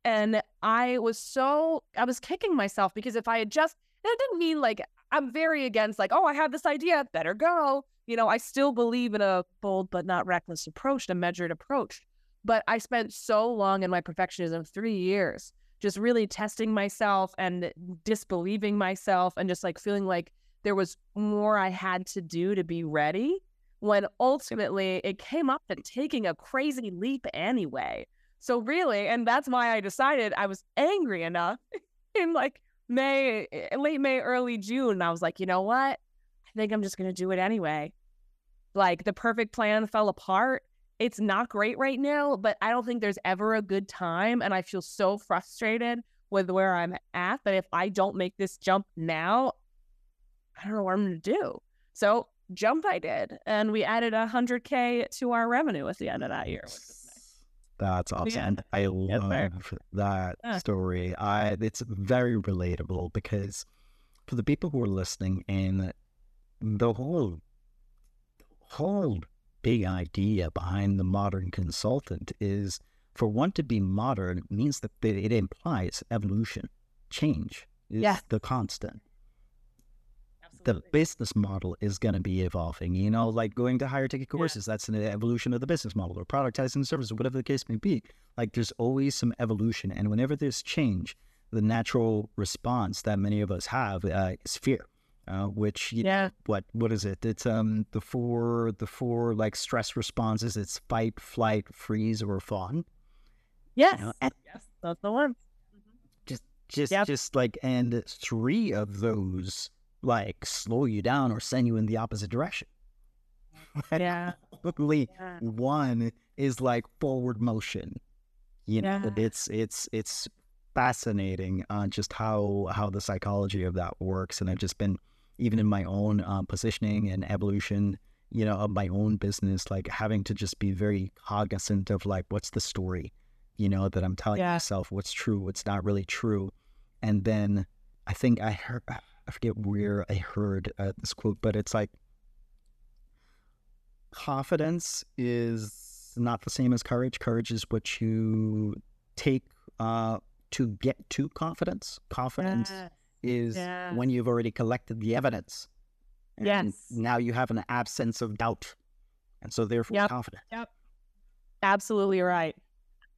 And I was so, I was kicking myself because if I had just, it didn't mean like I'm very against like, oh, I have this idea, better go. You know, I still believe in a bold but not reckless approach, a measured approach. But I spent so long in my perfectionism, three years, just really testing myself and disbelieving myself and just like feeling like there was more I had to do to be ready. When ultimately it came up to taking a crazy leap anyway. So really, and that's why I decided I was angry enough in like May, eh, late May, early June. I was like, you know what? I think I'm just going to do it anyway. Like the perfect plan fell apart. It's not great right now, but I don't think there's ever a good time. And I feel so frustrated with where I'm at that if I don't make this jump now, I don't know what I'm going to do. So jump I did. And we added 100K to our revenue at the end of that year. That's awesome. Yeah. I love that yeah. story. I it's very relatable because for the people who are listening in the whole whole big idea behind the modern consultant is for one to be modern means that it implies evolution, change is yeah. the constant the business model is going to be evolving. You know, like going to higher ticket courses, yeah. that's an evolution of the business model, or productizing services, whatever the case may be. Like there's always some evolution. And whenever there's change, the natural response that many of us have uh, is fear. Uh, which yeah, know, what what is it? It's um the four the four like stress responses. It's fight, flight, freeze, or fawn. Yes, you know, and, yes, that's the one. Just just yep. just like and three of those like slow you down or send you in the opposite direction. Yeah. Luckily, yeah. one is like forward motion. You know, yeah. it's it's it's fascinating uh, just how how the psychology of that works, and I've just been even in my own um, positioning and evolution, you know, of my own business, like having to just be very cognizant of like what's the story, you know, that I'm telling yeah. myself, what's true, what's not really true, and then I think I heard I forget where I heard uh, this quote, but it's like confidence is not the same as courage. Courage is what you take uh, to get to confidence. Confidence is yeah. when you've already collected the evidence. And yes. Now you have an absence of doubt. And so therefore yep. confident. Yep. Absolutely right.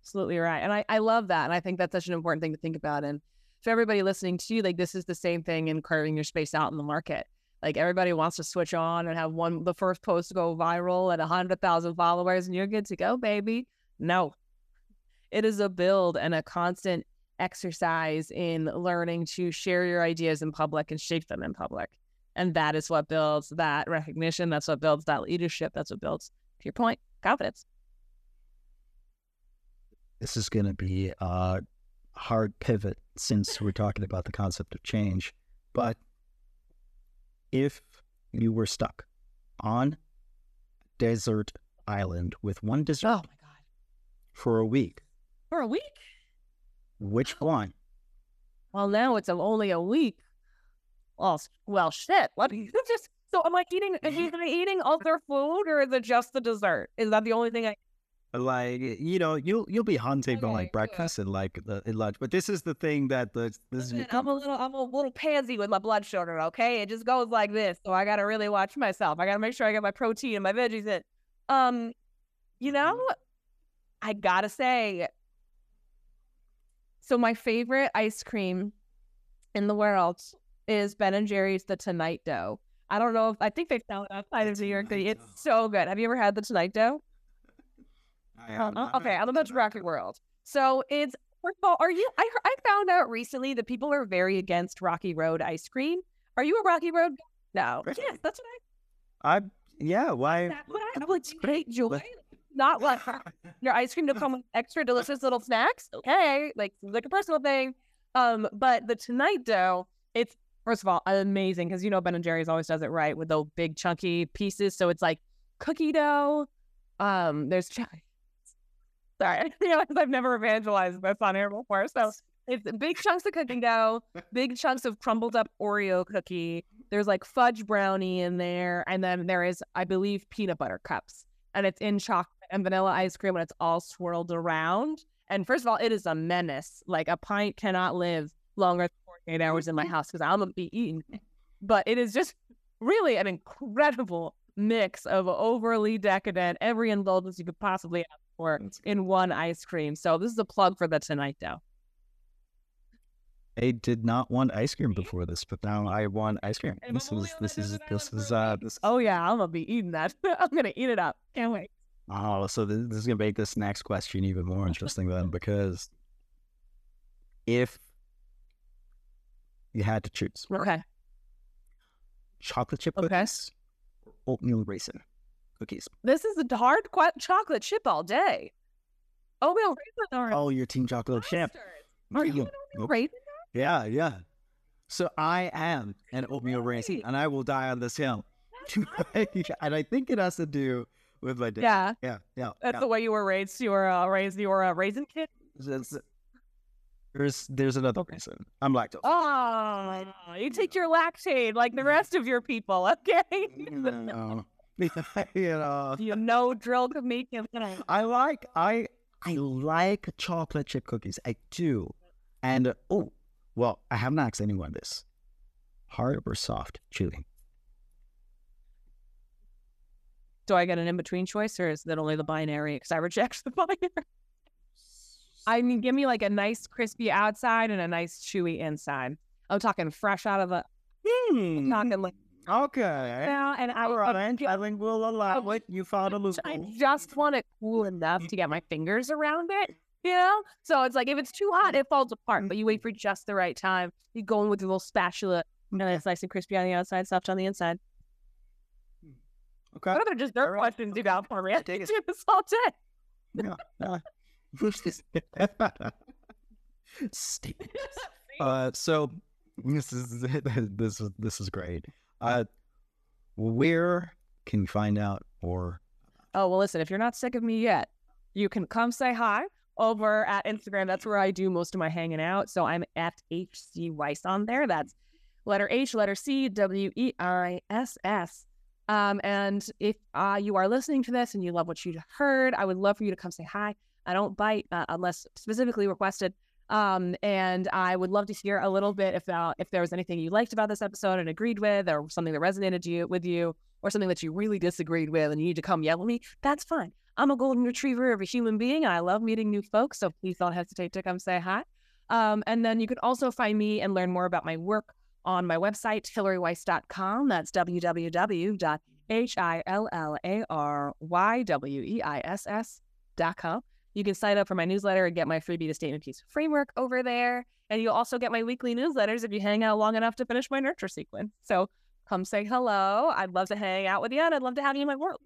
Absolutely right. And I, I love that. And I think that's such an important thing to think about. And for everybody listening to you, like this is the same thing in carving your space out in the market. Like everybody wants to switch on and have one the first post go viral at a hundred thousand followers and you're good to go, baby. No. It is a build and a constant exercise in learning to share your ideas in public and shape them in public. And that is what builds that recognition. That's what builds that leadership. That's what builds, to your point, confidence. This is going to be a hard pivot since we're talking about the concept of change. But if you were stuck on desert island with one dessert oh my God. for a week. For a week? Which one? Well, now it's only a week. Well, well, shit. What? Just so am I eating? Am I eating other food, or is it just the dessert? Is that the only thing I? Like you know you'll you'll be hunting okay, for like breakfast and like the in lunch but this is the thing that the this is i'm a little i'm a little pansy with my blood sugar okay? It just goes like this so i gotta really watch myself. I gotta make sure i get my protein and my veggies in. Um you know mm-hmm. i gotta say so my favorite ice cream in the world is ben and jerry's the tonight dough. I don't know if i think they sell it outside of new york city it's so good. Have you ever had the tonight dough uh, okay, I'm about to Rocky World. So it's first of all, are you? I I found out recently that people are very against Rocky Road ice cream. Are you a Rocky Road? No. Yes, that's what I. I yeah. Why? That's what I, would great joy. not like your ice cream to come with extra delicious little snacks. Okay, like like a personal thing. Um, but the tonight dough, it's first of all amazing because you know Ben and Jerry's always does it right with those big chunky pieces. So it's like cookie dough. Um, there's ch- sorry, I realize I've never evangelized this on air before. So it's big chunks of cookie dough, big chunks of crumbled up Oreo cookie. There's like fudge brownie in there, and then there is, I believe, peanut butter cups, and it's in chocolate and vanilla ice cream, and it's all swirled around. And first of all, it is a menace. Like a pint cannot live longer than 48 hours in my house because I'm gonna be eating. But it is just really an incredible mix of overly decadent, every indulgence you could possibly ask for That's in one ice cream. So this is a plug for the tonight dough. I did not want ice cream before this, but now I want ice cream. And This is this is this is for uh week. this. Oh yeah, I'm gonna be eating that. I'm gonna eat it up. Can't wait. Oh, so this, this is gonna make this next question even more interesting then, because if you had to choose Okay. chocolate chip cookies or oatmeal raisin cookies, This is a hard qu- chocolate chip all day. Oatmeal raisin or oh, your team chocolate chip. Are you Yeah. oatmeal raisin? Yeah, yeah. So I am an oatmeal raisin, and I will die on this hill. And I think it has to do with my dad. Yeah, yeah, yeah. that's yeah. the way you were raised. You were uh, raised. You were a raisin kid. There's, there's there's another reason. I'm lactose. Oh, you take your lactate like the rest of your people. Okay. No. you know, you know, drill could make you. I like I I like chocolate chip cookies. I do, and uh, oh, well, I haven't asked anyone this. Hard or soft chili? Do I get an in between choice, or is that only the binary? Because I reject the binary. I mean, give me like a nice crispy outside and a nice chewy inside. I'm talking fresh out of the Hmm. talking like Okay. now, and I, All right. I, think we'll allow it. You found a loophole. I just want it cool enough to get my fingers around it. You know, so it's like if it's too hot, it falls apart. But you wait for just the right time. You go in with your little spatula, and it's nice and crispy on the outside, soft on the inside. Okay. What other dessert All right. questions you got for me? I Take this all day. Yeah. this? Statement. Uh, so this is this is this is great. Uh, where can you find out or Oh, well, listen, if you're not sick of me yet, you can come say hi over at Instagram. That's where I do most of my hanging out. So I'm at HC Weiss on there. That's letter H, letter C, W E I S S. Um, and if uh, you are listening to this and you love what you heard, I would love for you to come say hi. I don't bite uh, unless specifically requested. Um, and I would love to hear a little bit uh, if there was anything you liked about this episode and agreed with, or something that resonated you with you, or something that you really disagreed with and you need to come yell at me. That's fine. I'm a golden retriever of a human being. I love meeting new folks, so please don't hesitate to come say hi. Um, and then you can also find me and learn more about my work on my website, hillaryweiss.com. That's www.hillaryweiss.com. You can sign up for my newsletter and get my freebie to statement piece framework over there. And you'll also get my weekly newsletters if you hang out long enough to finish my nurture sequence. So come say hello. I'd love to hang out with you and I'd love to have you in my world.